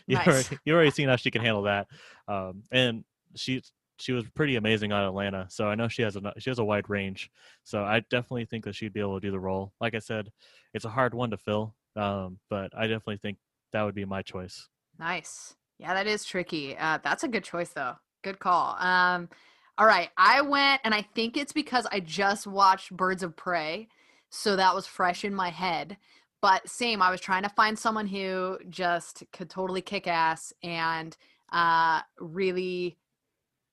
you Nice. already you already seen how she can handle that. Um, and she she was pretty amazing on Atlanta, so I know she has a she has a wide range. So I definitely think that she'd be able to do the role. Like I said, it's a hard one to fill, um, but I definitely think that would be my choice. Nice. Yeah, that is tricky. Uh, that's a good choice though. Good call. Um, all right, I went, and I think it's because I just watched Birds of Prey, so that was fresh in my head. But same, I was trying to find someone who just could totally kick ass and uh, really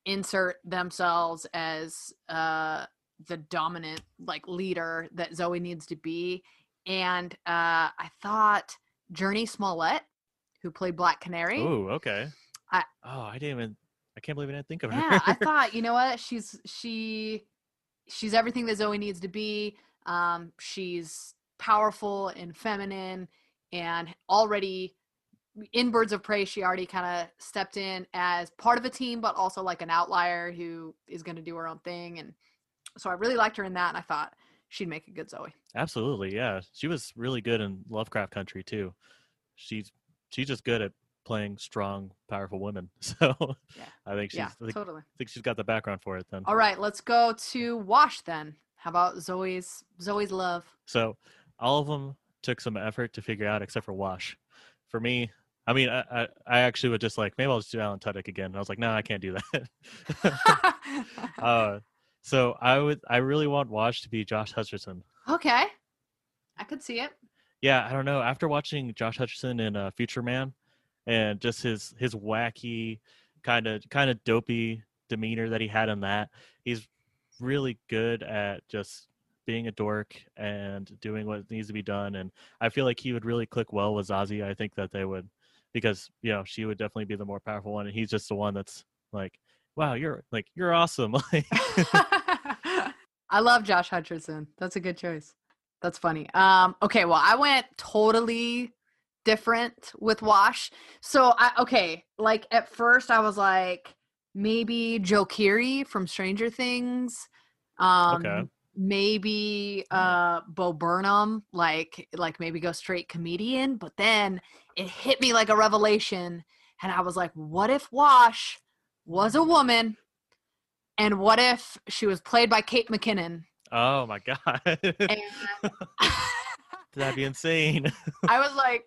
insert themselves as uh, the dominant like leader that Zoe needs to be. And uh, I thought Jurnee Smollett, who played Black Canary. Ooh, okay. I- oh, I didn't even. I can't believe I didn't think of her. Yeah, I thought, you know what? She's she she's everything that Zoe needs to be. Um, she's powerful and feminine, and already in Birds of Prey, she already kind of stepped in as part of a team, but also like an outlier who is going to do her own thing. And so I really liked her in that, and I thought she'd make a good Zoe. Absolutely, yeah. She was really good in Lovecraft Country too. She's she's just good at playing strong, powerful women. So Yeah. I think she's Yeah, I think, totally. I think she's got the background for it then. All right, let's go to Wash then. How about Zoe's Zoe's love? So all of them took some effort to figure out, except for Wash. For me, I mean, I, I, I actually would just like maybe I'll just do Alan Tudyk again. And I was like, no, I can't do that. uh, so I would, I really want Wash to be Josh Hutcherson. Okay, I could see it. Yeah, I don't know. After watching Josh Hutcherson in uh, Future Man, and just his his wacky, kind of kind of dopey demeanor that he had in that, he's really good at just being a dork and doing what needs to be done. And I feel like he would really click well with Zazie. I think that they would, because you know she would definitely be the more powerful one, and he's just the one that's like, wow, you're like you're awesome. I love Josh Hutcherson. That's a good choice. That's funny. Um, okay, well, I went totally different with Wash. So I okay, like at first I was like maybe Joe Keery from Stranger Things. Um Okay. maybe uh Bo Burnham, like like maybe go straight comedian, but then it hit me like a revelation and I was like, what if Wash was a woman? And what if she was played by Kate McKinnon? Oh my god, And that'd be insane. I was like,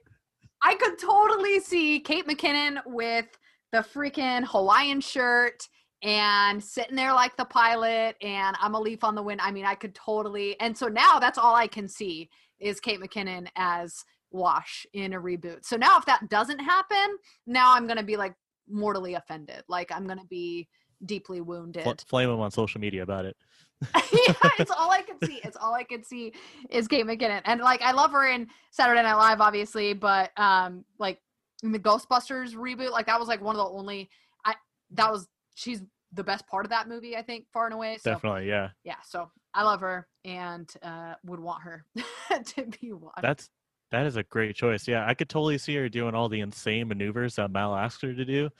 I could totally see Kate McKinnon with the freaking Hawaiian shirt and sitting there like the pilot and I'm a leaf on the wind. I mean, I could totally. And so now that's all I can see is Kate McKinnon as Wash in a reboot. So now if that doesn't happen, now I'm going to be like mortally offended. Like I'm going to be deeply wounded. Fl- flame him on social media about it. yeah, it's all I can see. It's all I can see is Kate McKinnon, and like I love her in Saturday Night Live, obviously, but um, like in the Ghostbusters reboot, like that was like one of the only I that was she's the best part of that movie, I think, far and away. So Definitely, yeah. yeah, so I love her and uh would want her to be one. That's that is a great choice. Yeah, I could totally see her doing all the insane maneuvers that Mal asked her to do.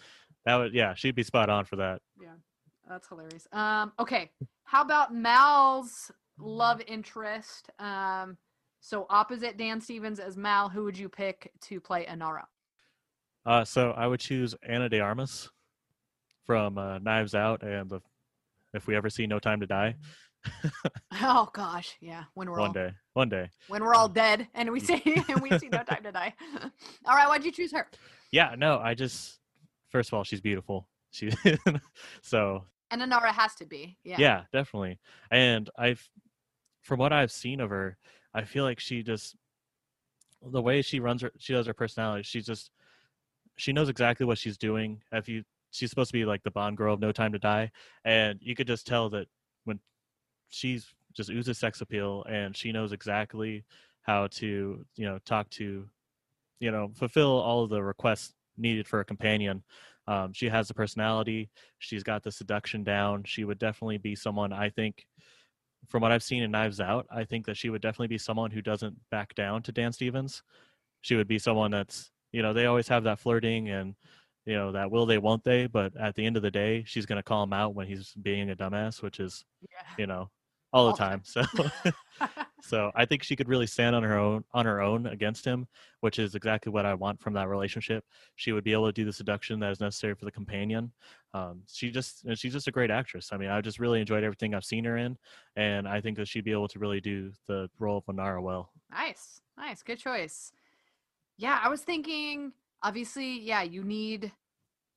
That would, yeah, she'd be spot on for that. Yeah, that's hilarious. Um, okay, how about Mal's love interest? Um, so opposite Dan Stevens as Mal, who would you pick to play Inara? Uh, so I would choose Ana de Armas from uh, Knives Out and the If We Ever See No Time to Die. Oh gosh, yeah. When we're one all day, one day. when we're all dead and we see and we see no time to die. all right, why'd you choose her? Yeah, no, I just first of all, she's beautiful. She so And Inara has to be. Yeah. yeah. definitely. And I've from what I've seen of her, I feel like she just the way she runs her she does her personality, she's just she knows exactly what she's doing. If you she's supposed to be like the Bond girl of No Time to Die, and you could just tell that when she's just oozes sex appeal and she knows exactly how to you know talk to you know fulfill all of the requests needed for a companion um, she has the personality she's got the seduction down she would definitely be someone i think from what i've seen in knives out i think that she would definitely be someone who doesn't back down to dan stevens. She would be someone that's you know they always have that flirting and you know that will they won't they but at the end of the day she's going to call him out when he's being a dumbass which is you know all the time so so i think she could really stand on her own on her own against him which is exactly what i want from that relationship she would be able to do the seduction that is necessary for the companion um, she just and she's just a great actress i mean i just really enjoyed everything i've seen her in and i think that she'd be able to really do the role of Inara well Nice. Nice. Good choice. Yeah, I was thinking obviously, yeah, you need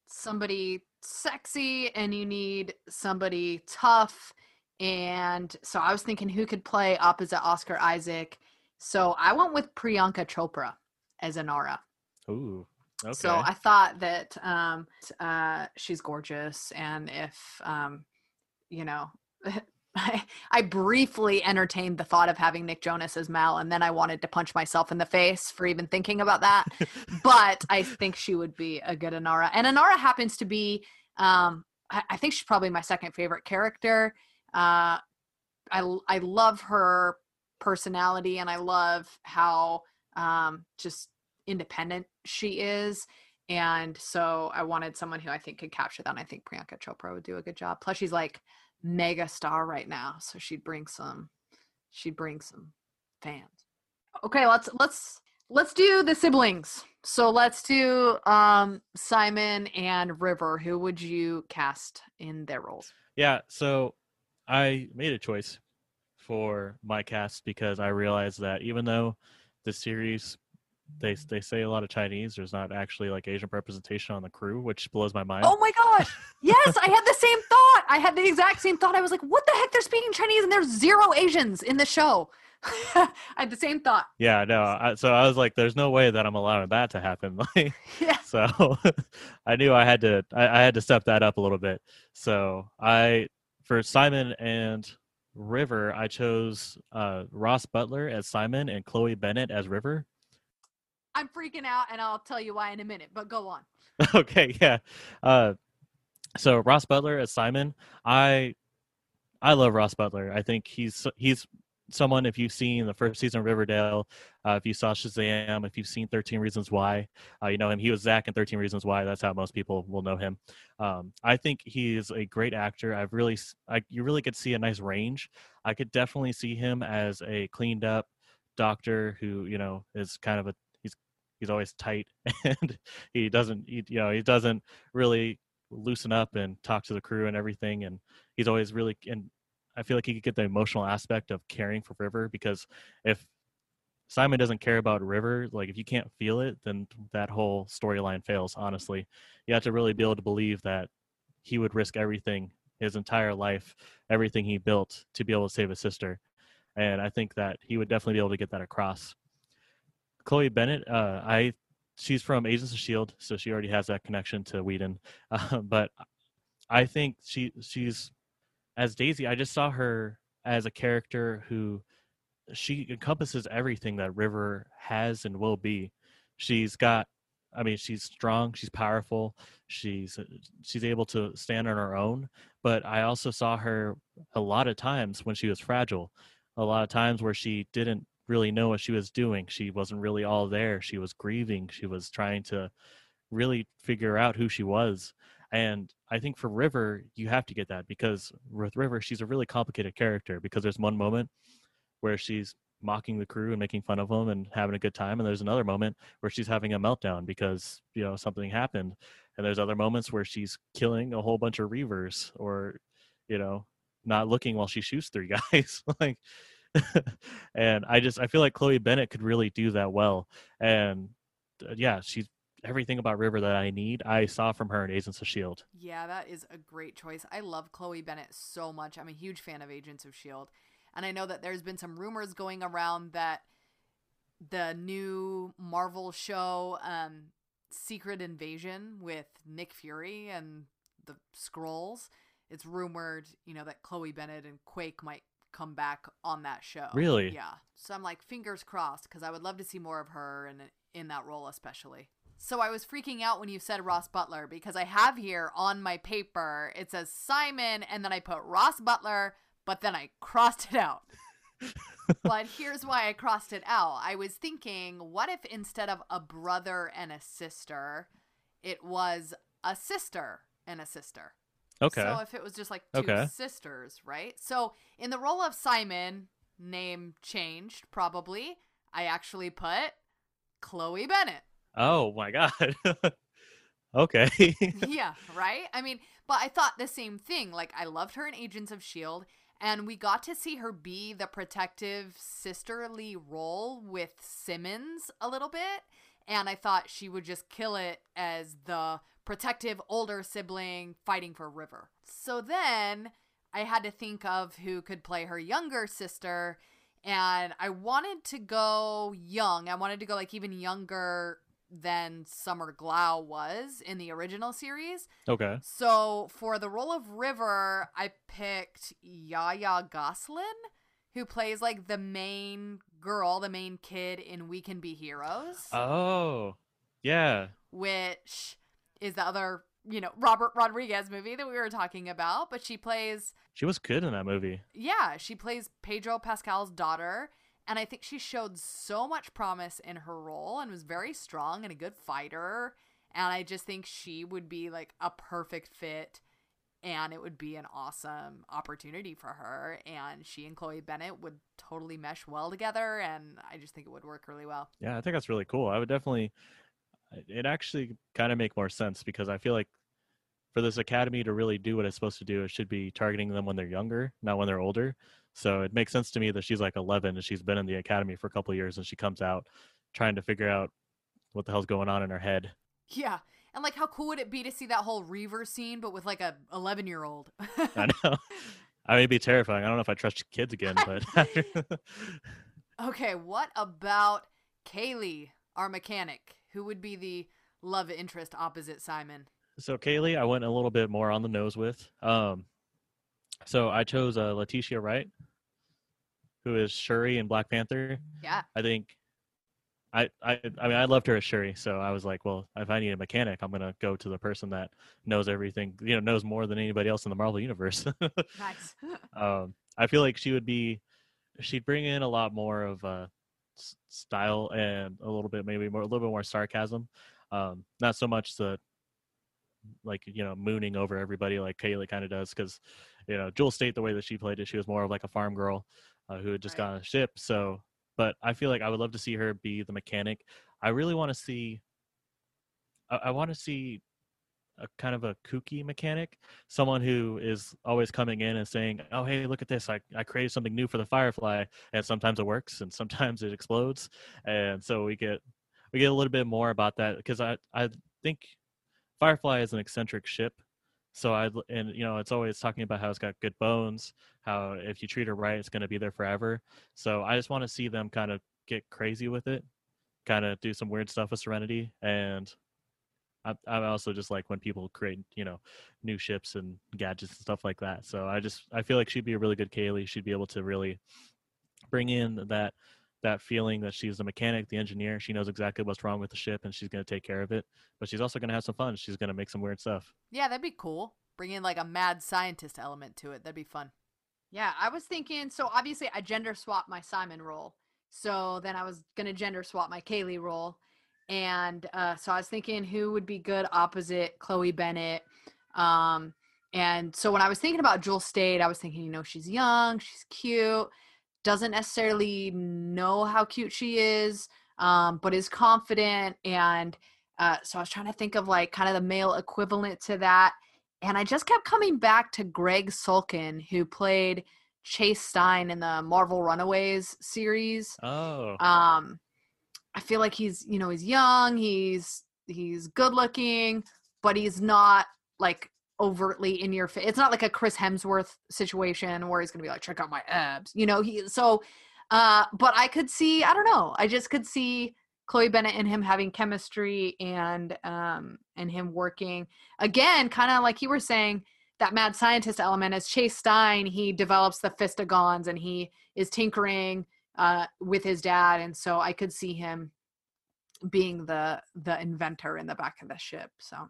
somebody sexy and you need somebody tough. And so I was thinking who could play opposite Oscar Isaac. So I went with Priyanka Chopra as Inara. ooh okay So I thought that um, uh, she's gorgeous, and if um, you know, I, I briefly entertained the thought of having Nick Jonas as Mal, and then I wanted to punch myself in the face for even thinking about that. but I think she would be a good Inara, and Inara happens to be, um, I, I think she's probably my second favorite character. Uh, I I love her personality and I love how um just independent she is and so I wanted someone who I think could capture that and I think Priyanka Chopra would do a good job. Plus she's like mega star right now so she'd bring some she'd bring some fans. Okay let's let's let's do the siblings. So let's do um Simon and River. Who would you cast in their roles? Yeah, so I made a choice for my cast because I realized that even though the series they they say a lot of Chinese, there's not actually like Asian representation on the crew, which blows my mind. Oh my gosh. Yes, I had the same thought. I had the exact same thought. I was like, what the heck? They're speaking Chinese and there's zero Asians in the show. I had the same thought. Yeah, no. I, so I was like, "There's no way that I'm allowing that to happen." Like, Yeah. so I knew I had to. I, I had to step that up a little bit. So I, for Simon and River, I chose uh, Ross Butler as Simon and Chloe Bennet as River. I'm freaking out and I'll tell you why in a minute, but go on. okay, yeah. Uh, so Ross Butler as Simon, I I love Ross Butler. I think he's he's someone. If you've seen the first season of Riverdale, uh, if you saw Shazam, if you've seen Thirteen Reasons Why, uh, you know him. He was Zach in Thirteen Reasons Why. That's how most people will know him. Um, I think he is a great actor. I've really, I, you really could see a nice range. I could definitely see him as a cleaned up doctor who you know is kind of a he's he's always tight and he doesn't he, you know he doesn't really loosen up and talk to the crew and everything and he's always really and i feel like he could get the emotional aspect of caring for river because if simon doesn't care about river like if you can't feel it then that whole storyline fails honestly you have to really be able to believe that he would risk everything his entire life everything he built to be able to save his sister and i think that he would definitely be able to get that across chloe bennet uh, i she's from Agents of Shield, so she already has that connection to Whedon. Uh, but I think she she's as Daisy. I just saw her as a character who she encompasses everything that River has and will be. She's got, I mean, she's strong, she's powerful, she's uh, she's able to stand on her own. But I also saw her a lot of times when she was fragile. A lot of times where she didn't really know what she was doing. She wasn't really all there. She was grieving. She was trying to really figure out who she was. And I think for River, you have to get that because with River, she's a really complicated character because there's one moment where she's mocking the crew and making fun of them and having a good time and there's another moment where she's having a meltdown because you know something happened and there's other moments where she's killing a whole bunch of reavers or you know not looking while she shoots three guys like and I just I feel like Chloe Bennet could really do that well. And uh, yeah, she's everything about River that I need. I saw from her in Agents of Shield. Yeah, that is a great choice. I love Chloe Bennet so much. I'm a huge fan of Agents of S.H.I.E.L.D. And I know that there's been some rumors going around that the new Marvel show, um, Secret Invasion with Nick Fury and the Skrulls, it's rumored, you know, that Chloe Bennet and Quake might come back on that show. Really? Yeah. So I'm like, fingers crossed, because I would love to see more of her in, in that role, especially. So I was freaking out when you said Ross Butler because I have here on my paper it says Simon and then I put Ross Butler, but then I crossed it out. but here's why I crossed it out. I was thinking, what if instead of a brother and a sister, it was a sister and a sister? Okay. So if it was just like two Okay. sisters, right? So in the role of Simon, name changed probably. I actually put Chloe Bennet. Oh my god. okay. yeah, right? I mean, but I thought the same thing. Like, I loved her in Agents of S.H.I.E.L.D., and we got to see her be the protective sisterly role with Simmons a little bit. And I thought she would just kill it as the protective older sibling fighting for River. So then I had to think of who could play her younger sister. And I wanted to go young. I wanted to go like even younger than Summer Glau was in the original series. okay. So for the role of River, I picked YaYa Gosselin, who plays like the main girl, the main kid in We Can Be Heroes, Oh. Yeah. which is the other you know, Robert Rodriguez movie that we were talking about, but she plays She was good in that movie. yeah, she plays Pedro Pascal's daughter, and I think she showed so much promise in her role and was very strong and a good fighter. And I just think she would be like a perfect fit, and it would be an awesome opportunity for her. And she and Chloe Bennet would totally mesh well together, and I just think it would work really well. Yeah, I think that's really cool. I would definitely. It actually kind of make more sense because I feel like for this academy to really do what it's supposed to do, it should be targeting them when they're younger, not when they're older. So it makes sense to me that she's like 11 and she's been in the academy for a couple of years and she comes out trying to figure out what the hell's going on in her head. Yeah. And like how cool would it be to see that whole Reaver scene but with like a 11 year old? I know. I mean, it'd be terrifying. I don't know if I trust kids again, but okay, what about Kaylee, our mechanic, who would be the love interest opposite Simon? so Kaylee, I went a little bit more on the nose with. Um, so I chose uh, Letitia Wright, who is Shuri in Black Panther. Yeah. I think I, I I mean I loved her as Shuri, so I was like, well, if I need a mechanic, I'm gonna go to the person that knows everything, you know, knows more than anybody else in the Marvel universe. Nice. um, I feel like she would be, she'd bring in a lot more of uh, style and a little bit maybe more a little bit more sarcasm. Um, not so much the like you know mooning over everybody like Kaylee kind of does because you know Jewel Staite the way that she played it, she was more of like a farm girl uh, who had just got on a ship. So, but I feel like I would love to see her be the mechanic. I really want to see. I, I want to see a kind of a kooky mechanic, someone who is always coming in and saying, "Oh, hey, look at this! I I created something new for the Firefly," and sometimes it works and sometimes it explodes, and so we get we get a little bit more about that because I I think Firefly is an eccentric ship. So I and you know it's always talking about how it's got good bones, how if you treat her right, it's going to be there forever. So I just want to see them kind of get crazy with it, kind of do some weird stuff with Serenity, and I, I also just like when people create you know new ships and gadgets and stuff like that. So I just I feel like she'd be a really good Kaylee. She'd be able to really bring in that that feeling that she's the mechanic, the engineer. She knows exactly what's wrong with the ship and she's going to take care of it. But she's also going to have some fun. She's going to make some weird stuff. Yeah, that'd be cool. Bring in like a mad scientist element to it. That'd be fun. Yeah, I was thinking. So obviously, I gender swapped my Simon role. So then I was gonna gender swap my Kaylee role, and uh, so I was thinking who would be good opposite Chloe Bennet. Um, and so when I was thinking about Jewel Staite, I was thinking, you know, she's young, she's cute, doesn't necessarily know how cute she is, um, but is confident. And uh, so I was trying to think of like kind of the male equivalent to that. And I just kept coming back to Greg Sulkin, who played Chase Stein in the Marvel Runaways series. Oh. Um, I feel like he's, you know, he's young, he's he's good looking, but he's not like overtly in your face. It's not like a Chris Hemsworth situation where he's gonna be like, check out my abs, you know. He so, uh, but I could see, I don't know, I just could see Chloe Bennet and him having chemistry and um and him working again, kind of like you were saying. That mad scientist element as Chase Stein, he develops the Fistigons and he is tinkering uh, with his dad, and so I could see him being the the inventor in the back of the ship. So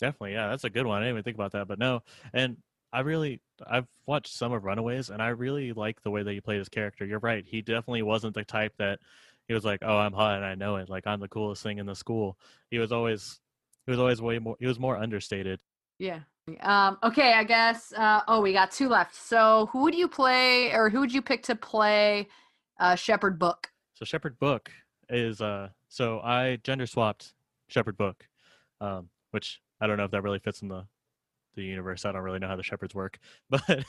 Definitely, yeah, that's a good one. I didn't even think about that, but no. And I really, I've watched some of Runaways, and I really like the way that he played his character. You're right; he definitely wasn't the type that he was like, "Oh, I'm hot and I know it. Like I'm the coolest thing in the school." He was always, he was always way more. He was more understated. yeah. Um, okay, I guess. Uh, oh, we got two left. So who would you play, or who would you pick to play uh, Shepherd Book? So Shepherd Book is uh so I gender swapped Shepherd Book, um, which I don't know if that really fits in the the universe. I don't really know how the shepherds work, but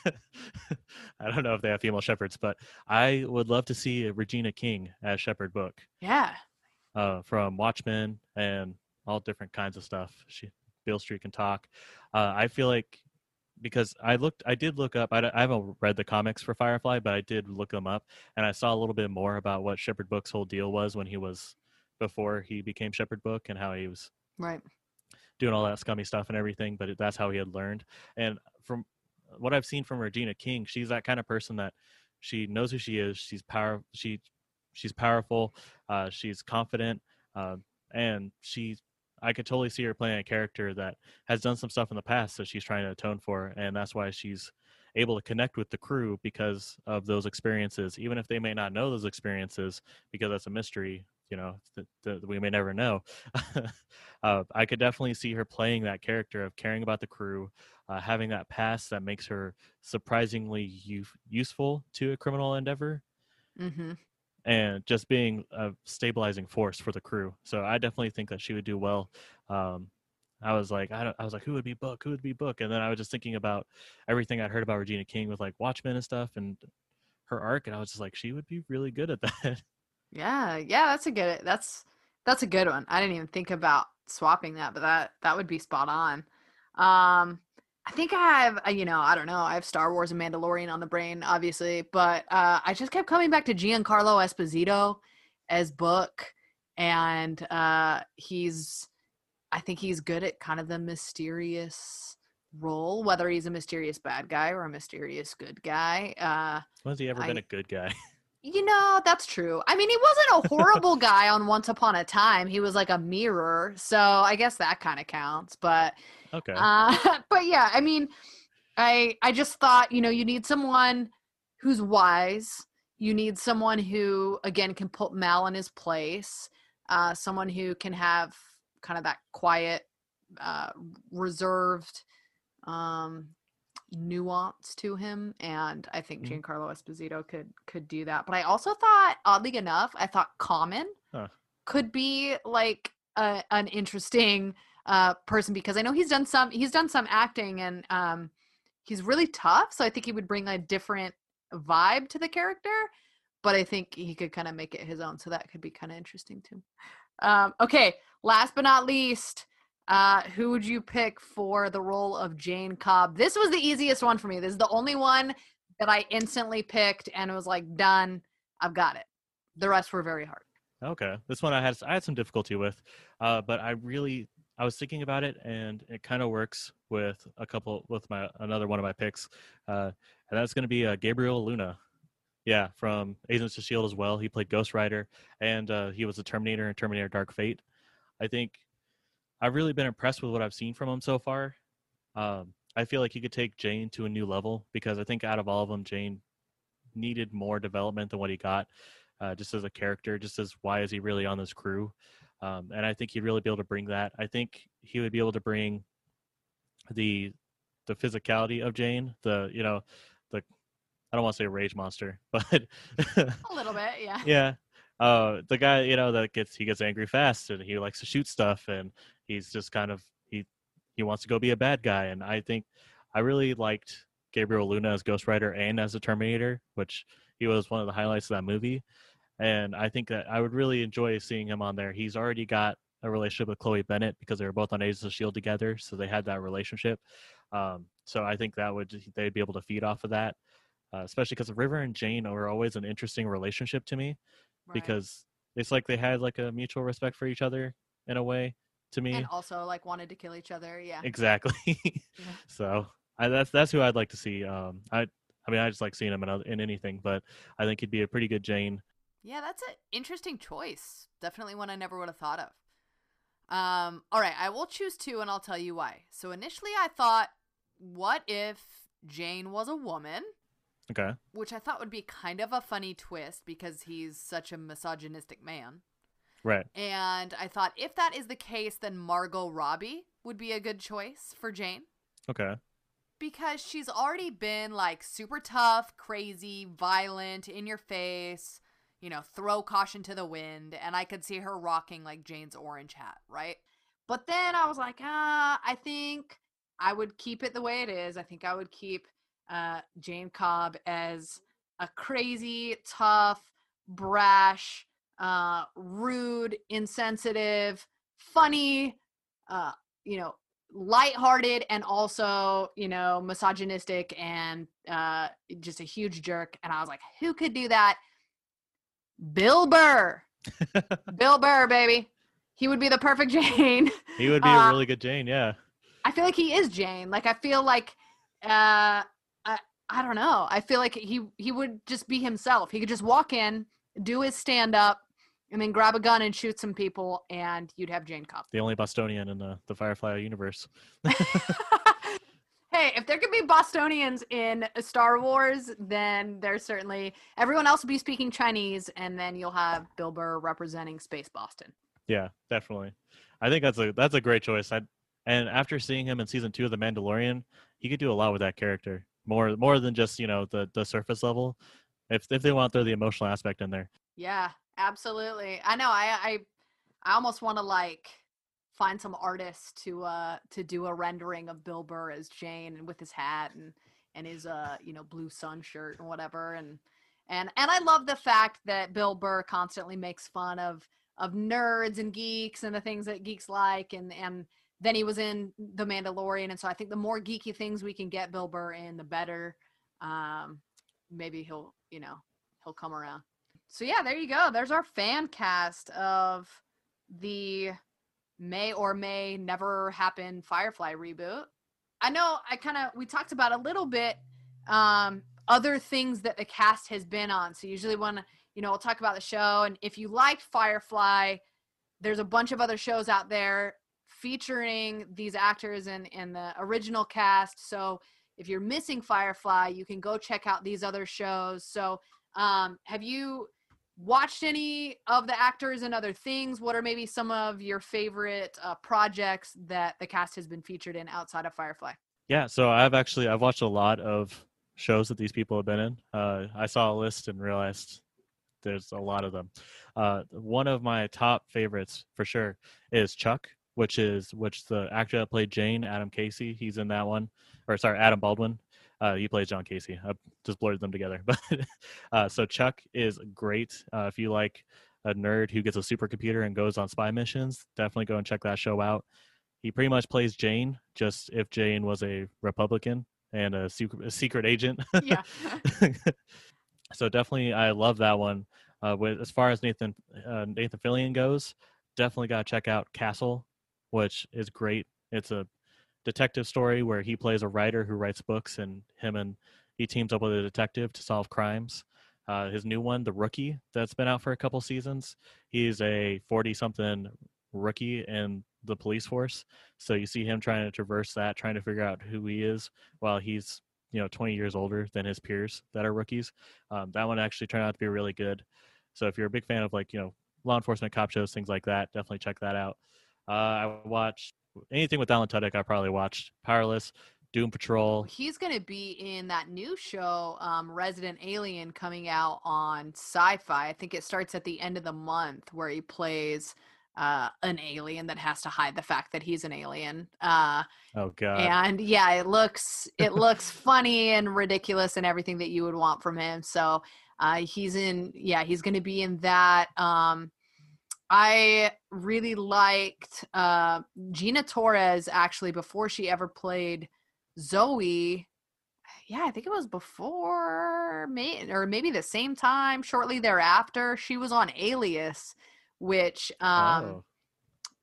I don't know if they have female shepherds. But I would love to see Regina King as Shepherd Book Yeah. uh, from Watchmen and all different kinds of stuff. She Beale Street can talk. Uh, I feel like because I looked, I did look up. I, I haven't read the comics for Firefly, but I did look them up, and I saw a little bit more about what Shepherd Book's whole deal was when he was before he became Shepherd Book and how he was Right. Doing all that scummy stuff and everything. But that's how he had learned. And from what I've seen from Regina King, she's that kind of person that she knows who she is. She's power. She she's powerful. Uh, she's confident, uh, and she I could totally see her playing a character that has done some stuff in the past that she's trying to atone for, and that's why she's able to connect with the crew because of those experiences, even if they may not know those experiences because that's a mystery. You know that, that we may never know. uh, I could definitely see her playing that character of caring about the crew, uh, having that past that makes her surprisingly u- useful to a criminal endeavor Mm-hmm. and just being a stabilizing force for the crew. So I definitely think that she would do well. Um, I was like, I, don't, I was like, who would be Book? Who would be Book? And then I was just thinking about everything I'd heard about Regina King with like Watchmen and stuff and her arc, and I was just like, she would be really good at that. Yeah, yeah, that's a good that's that's a good one. I didn't even think about swapping that, but that that would be spot on. Um I think I have uh, you know, I don't know, I have Star Wars and Mandalorian on the brain obviously, but uh I just kept coming back to Giancarlo Esposito as Book and uh he's I think he's good at kind of the mysterious role, whether he's a mysterious bad guy or a mysterious good guy. Uh Was he ever been a good guy? You know, that's true. I mean, he wasn't a horrible guy on Once Upon a Time. He was like a mirror. So I guess that kind of counts. But Okay. uh but yeah, I mean, I I just thought, you know, you need someone who's wise. You need someone who again can put Mal in his place. Uh someone who can have kind of that quiet uh reserved um nuance to him and i think Mhm. giancarlo esposito could could do that but i also thought oddly enough i thought common Huh. could be like a, an interesting uh person because i know he's done some he's done some acting and um he's really tough so i think he would bring a different vibe to the character but i think he could kind of make it his own so that could be kind of interesting too um okay last but not least uh, who would you pick for the role of Jayne Cobb? This was the easiest one for me. This is the only one that I instantly picked and it was like, done. I've got it. The rest were very hard. Okay, this one I had I had some difficulty with, uh, but I really I was thinking about it, and it kind of works with a couple with my another one of my picks, uh, and that's going to be uh, Gabriel Luna. Yeah, from Agents of Shield as well. He played Ghost Rider, and uh, he was the Terminator in Terminator Dark Fate. I think I've really been impressed with what I've seen from him so far. Um, I feel like he could take Jayne to a new level because I think out of all of them, Jayne needed more development than what he got uh, just as a character, just as why is he really on this crew? Um, and I think he'd really be able to bring that. I think he would be able to bring the the physicality of Jayne, the you know, the I don't want to say rage monster, but A little bit, yeah. yeah, uh, the guy you know that gets he gets angry fast and he likes to shoot stuff and he's just kind of he he wants to go be a bad guy. And I think I really liked Gabriel Luna as Ghost Rider and as a Terminator, which he was one of the highlights of that movie. And I think that I would really enjoy seeing him on there. He's already got a relationship with Chloe Bennet because they were both on Agents of Shield together, so they had that relationship. Um, so I think that would they'd be able to feed off of that, uh, especially because River and Jayne were always an interesting relationship to me because it's like they had like a mutual respect for each other in a way to me. And also like wanted to kill each other. Yeah. Exactly. So I, that's that's who I'd like to see. Um, I I mean I just like seeing him in other, in anything, but I think he'd be a pretty good Jayne. Yeah, that's an interesting choice. Definitely one I never would have thought of. Um, all right, I will choose two and I'll tell you why. So initially I thought, what if Jayne was a woman? Okay. Which I thought would be kind of a funny twist because he's such a misogynistic man. Right. And I thought if that is the case, then Margot Robbie would be a good choice for Jayne Okay. because she's already been like super tough, crazy, violent, in your face, you know, throw caution to the wind. And I could see her rocking like Jayne's orange hat, right? But then I was like, ah, I think I would keep it the way it is. I think I would keep uh, Jayne Cobb as a crazy, tough, brash, uh, rude, insensitive, funny, uh, you know, lighthearted and also, you know, misogynistic and uh, just a huge jerk. And I was like, who could do that? Bill Burr. Bill Burr, baby. He would be the perfect Jayne. He would be Uh, a really good Jayne. Yeah. I feel like he is Jayne. Like I feel like uh I I don't know. I feel like he he would just be himself. He could just walk in, do his stand up and then grab a gun and shoot some people, and you'd have Jayne Cobb. The only Bostonian in the, the Firefly universe. hey, if there could be Bostonians in Star Wars, then there's certainly everyone else will be speaking Chinese, and then you'll have Bill Burr representing Space Boston. Yeah, definitely. I think that's a that's a great choice. I and after seeing him in season two of The Mandalorian, he could do a lot with that character. More more than just you know the the surface level. If if they want to throw the emotional aspect in there. Yeah, absolutely. I know. I I, I almost want to like find some artists to uh to do a rendering of Bill Burr as jayne and with his hat and and his uh you know blue sun shirt and whatever and and and I love the fact that Bill Burr constantly makes fun of of nerds and geeks and the things that geeks like and and then he was in The Mandalorian and so I think the more geeky things we can get Bill Burr in the better um maybe he'll you know he'll come around so yeah there you go there's our fan cast of the may or may never happen Firefly reboot. I know I kind of we talked about a little bit um other things that the cast has been on. So usually when you know we'll talk about the show and if you liked Firefly, there's a bunch of other shows out there featuring these actors and in, in the original cast. So if you're missing Firefly, you can go check out these other shows. So um have you watched any of the actors and other things? What are maybe some of your favorite uh, projects that the cast has been featured in outside of Firefly? Yeah, so I've actually I've watched a lot of shows that these people have been in. Uh, I saw a list and realized there's a lot of them. Uh, one of my top favorites for sure is Chuck, which is which the actor that played Jayne, Adam Casey. He's in that one, or sorry, Adam Baldwin. Uh, he plays John Casey. I just blurred them together. But uh, so Chuck is great. Uh, if you like a nerd who gets a supercomputer and goes on spy missions, definitely go and check that show out. He pretty much plays Jayne, just if Jayne was a Republican and a secret, a secret agent. Yeah. so definitely, I love that one. Uh, with as far as Nathan uh, Nathan Fillion goes, definitely got to check out Castle, which is great. It's a detective story where he plays a writer who writes books, and him and he teams up with a detective to solve crimes. Uh, his new one, The Rookie, that's been out for a couple seasons. He's a 40 something rookie in the police force. So you see him trying to traverse that, trying to figure out who he is while he's, you know, 20 years older than his peers that are rookies. Um, that one actually turned out to be really good. So if you're a big fan of like, you know, law enforcement cop shows, things like that, definitely check that out. Uh, I watched anything with Alan Tudyk. I probably watched Powerless, Doom Patrol. He's going to be in that new show, um, Resident Alien, coming out on Syfy. I think it starts at the end of the month, where he plays uh, an alien that has to hide the fact that he's an alien. Uh, oh God! And yeah, it looks it looks funny and ridiculous and everything that you would want from him. So uh, he's in. Yeah, he's going to be in that. Um, I really liked uh, Gina Torres actually before she ever played Zoe. Yeah, I think it was before, may, or maybe the same time, shortly thereafter. She was on Alias, which um, oh.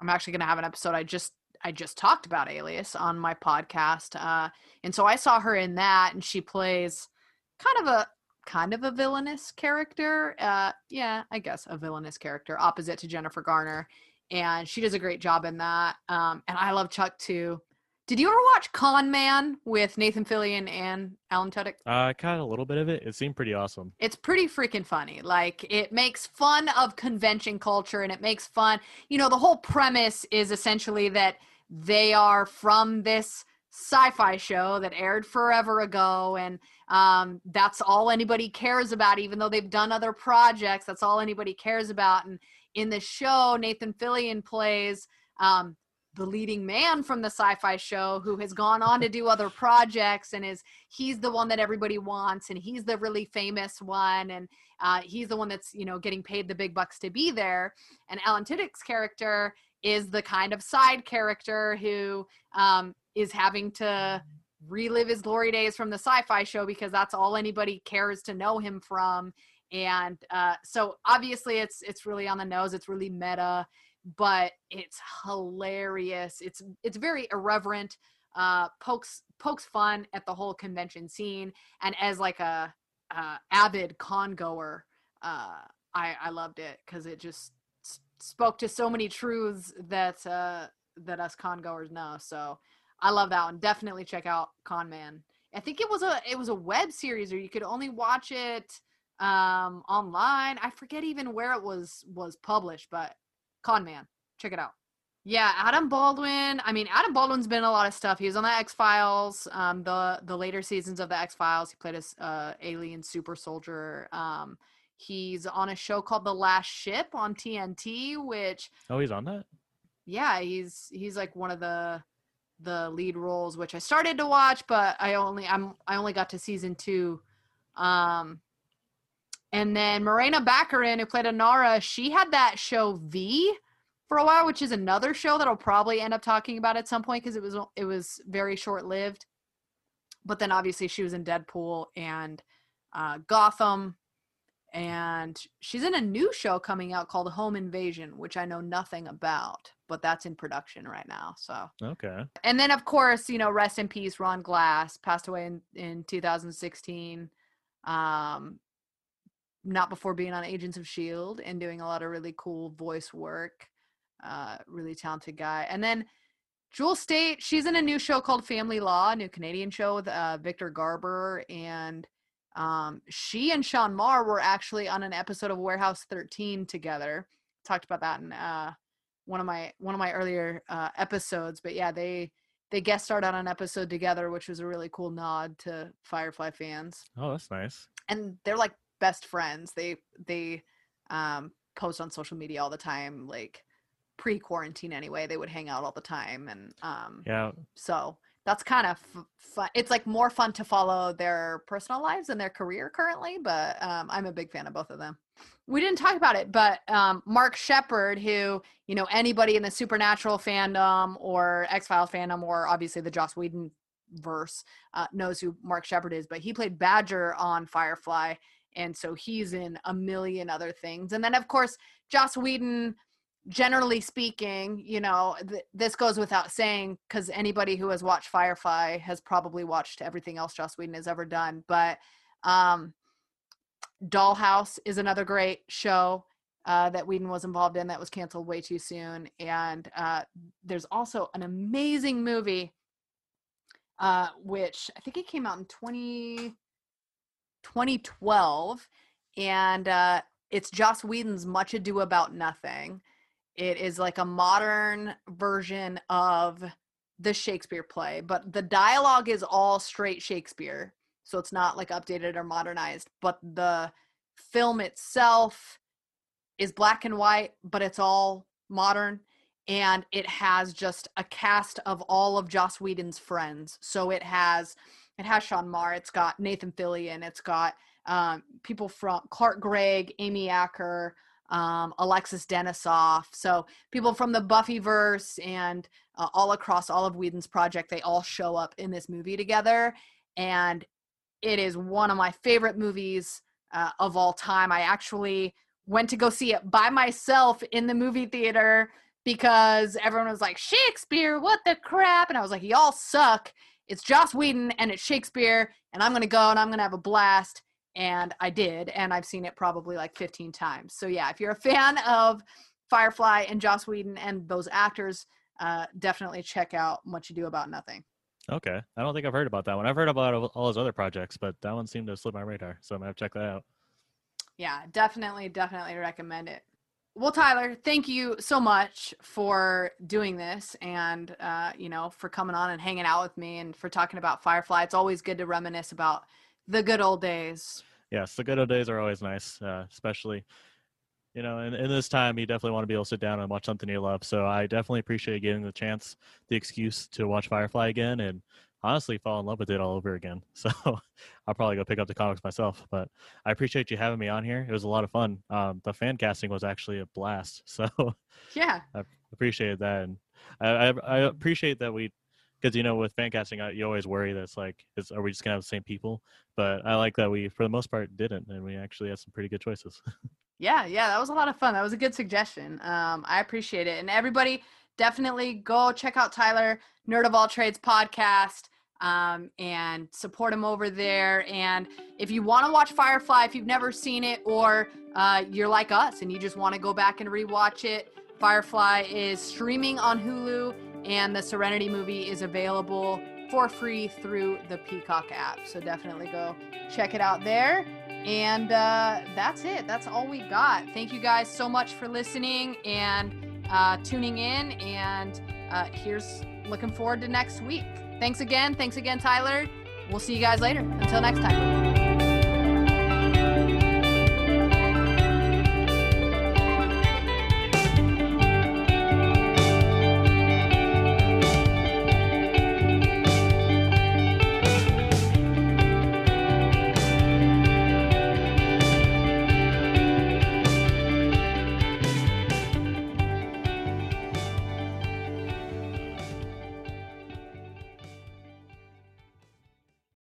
I'm actually going to have an episode. I just I just talked about Alias on my podcast, uh, and so I saw her in that, and she plays kind of a kind of a villainous character. Uh, yeah, I guess a villainous character, opposite to Jennifer Garner, and she does a great job in that. Um, and I love Chuck too. Did you ever watch Con Man with Nathan Fillion and Alan Tudyk? Uh, I caught a little bit of it. It seemed pretty awesome. It's pretty freaking funny. Like it makes fun of convention culture, and it makes fun. You know, the whole premise is essentially that they are from this sci-fi show that aired forever ago and um, that's all anybody cares about even though they've done other projects that's all anybody cares about. And in the show nathan fillion plays um, the leading man from the sci-fi show who has gone on to do other projects and is he's the one that everybody wants and he's the really famous one and uh, he's the one that's you know getting paid the big bucks to be there. And alan tudyk's character is the kind of side character who um, is having to relive his glory days from the sci-fi show because that's all anybody cares to know him from. And uh, so obviously it's it's really on the nose it's really meta but it's hilarious. It's it's very irreverent uh pokes pokes fun at the whole convention scene. And as like a avid con goer uh i i loved it because it just spoke to so many truths that uh, that us con goers know. So I love that one. Definitely check out Con Man. I think it was a it was a web series, or you could only watch it um, online. I forget even where it was was published, but Con Man, check it out. Yeah, Adam Baldwin. I mean, Adam Baldwin's been in a lot of stuff. He was on the X Files, um, the the later seasons of the X Files. He played a uh, alien super soldier. Um, he's on a show called The Last Ship on TNT, which Oh, he's on that. yeah, he's he's like one of the the lead roles, which I started to watch, but I only I'm I only got to season two. Um, and then Morena Baccarin, who played Inara, she had that show V for a while, which is another show that I'll probably end up talking about at some point because it was it was very short lived. But then obviously she was in Deadpool and uh, Gotham, and she's in a new show coming out called Home Invasion, which I know nothing about, but that's in production right now. So Okay. and then of course you know rest in peace ron glass passed away in, in 2016 um not before being on agents of shield and doing a lot of really cool voice work uh really talented guy and then jewel staite she's in a new show called family law a new canadian show with uh victor garber and um she and sean maher were actually on an episode of warehouse 13 together talked about that in uh one of my one of my earlier uh, episodes. But yeah, they they guest starred on an episode together, which was a really cool nod to Firefly fans. Oh, that's nice. And they're like best friends. They they um, post on social media all the time, like pre quarantine anyway. They would hang out all the time, and um, Yeah. so that's kind of f- fun. It's like more fun to follow their personal lives and their career currently, but um, I'm a big fan of both of them. We didn't talk about it, but um, Mark Sheppard, who you know anybody in the Supernatural fandom or X Files fandom, or obviously the Joss Whedon verse, uh, knows who Mark Sheppard is. But he played Badger on Firefly, and so he's in a million other things. And then of course Joss Whedon generally speaking, you know, th- this goes without saying because anybody who has watched Firefly has probably watched everything else Joss Whedon has ever done. But um, Dollhouse is another great show uh, that Whedon was involved in that was canceled way too soon. And uh, there's also an amazing movie, uh, which I think it came out in 20, 2012. And uh, it's Joss Whedon's Much Ado About Nothing. It is like a modern version of the Shakespeare play, but the dialogue is all straight Shakespeare. So it's not like updated or modernized, but the film itself is black and white, but it's all modern. And it has just a cast of all of Joss Whedon's friends. So it has it has Sean Maher, it's got Nathan Fillion, it's got um, people from Clark Gregg, Amy Acker, um, Alexis Denisof. So people from the Buffyverse and uh, all across all of Whedon's project, they all show up in this movie together, and it is one of my favorite movies uh, of all time. I actually went to go see it by myself in the movie theater because everyone was like Shakespeare, what the crap, and I was like, y'all suck. It's Joss Whedon and it's Shakespeare, and I'm gonna go and I'm gonna have a blast and I did, and I've seen it probably like 15 times. So yeah, if you're a fan of Firefly and Joss Whedon and those actors, uh, definitely check out Much Ado About Nothing. Okay. I don't think I've heard about that one. I've heard about all- his other projects, but that one seemed to slip my radar. So I'm gonna have to check that out. Yeah, definitely, definitely recommend it. Well, Tyler, thank you so much for doing this and, uh, you know, for coming on and hanging out with me and for talking about Firefly. It's always good to reminisce about the good old days. Yes, the good old days are always nice, uh, especially you know, in, in this time, you definitely want to be able to sit down and watch something you love. So I definitely appreciate getting the chance, the excuse to watch Firefly again, and honestly fall in love with it all over again. So I'll probably go pick up the comics myself. But I appreciate you having me on here. It was a lot of fun. Um, the fan casting was actually a blast. So Yeah. I appreciated that, and I, I, I appreciate that we, because you know, with fan casting, I, you always worry that it's like, is, are we just gonna have the same people? But I like that we, for the most part, didn't, and we actually had some pretty good choices. Yeah, yeah, that was a lot of fun. That was a good suggestion. Um, I appreciate it. And everybody, definitely go check out Tyler Nerd of All Trades podcast. um, and support him over there. And if you want to watch Firefly, if you've never seen it, or uh, you're like us and you just want to go back and rewatch it, Firefly is streaming on Hulu, and the Serenity movie is available for free through the Peacock app. So definitely go check it out there. And uh, that's it. That's all we got. Thank you guys so much for listening and uh, tuning in. And uh, here's looking forward to next week. Thanks again. Thanks again, Tyler. We'll see you guys later. Until next time.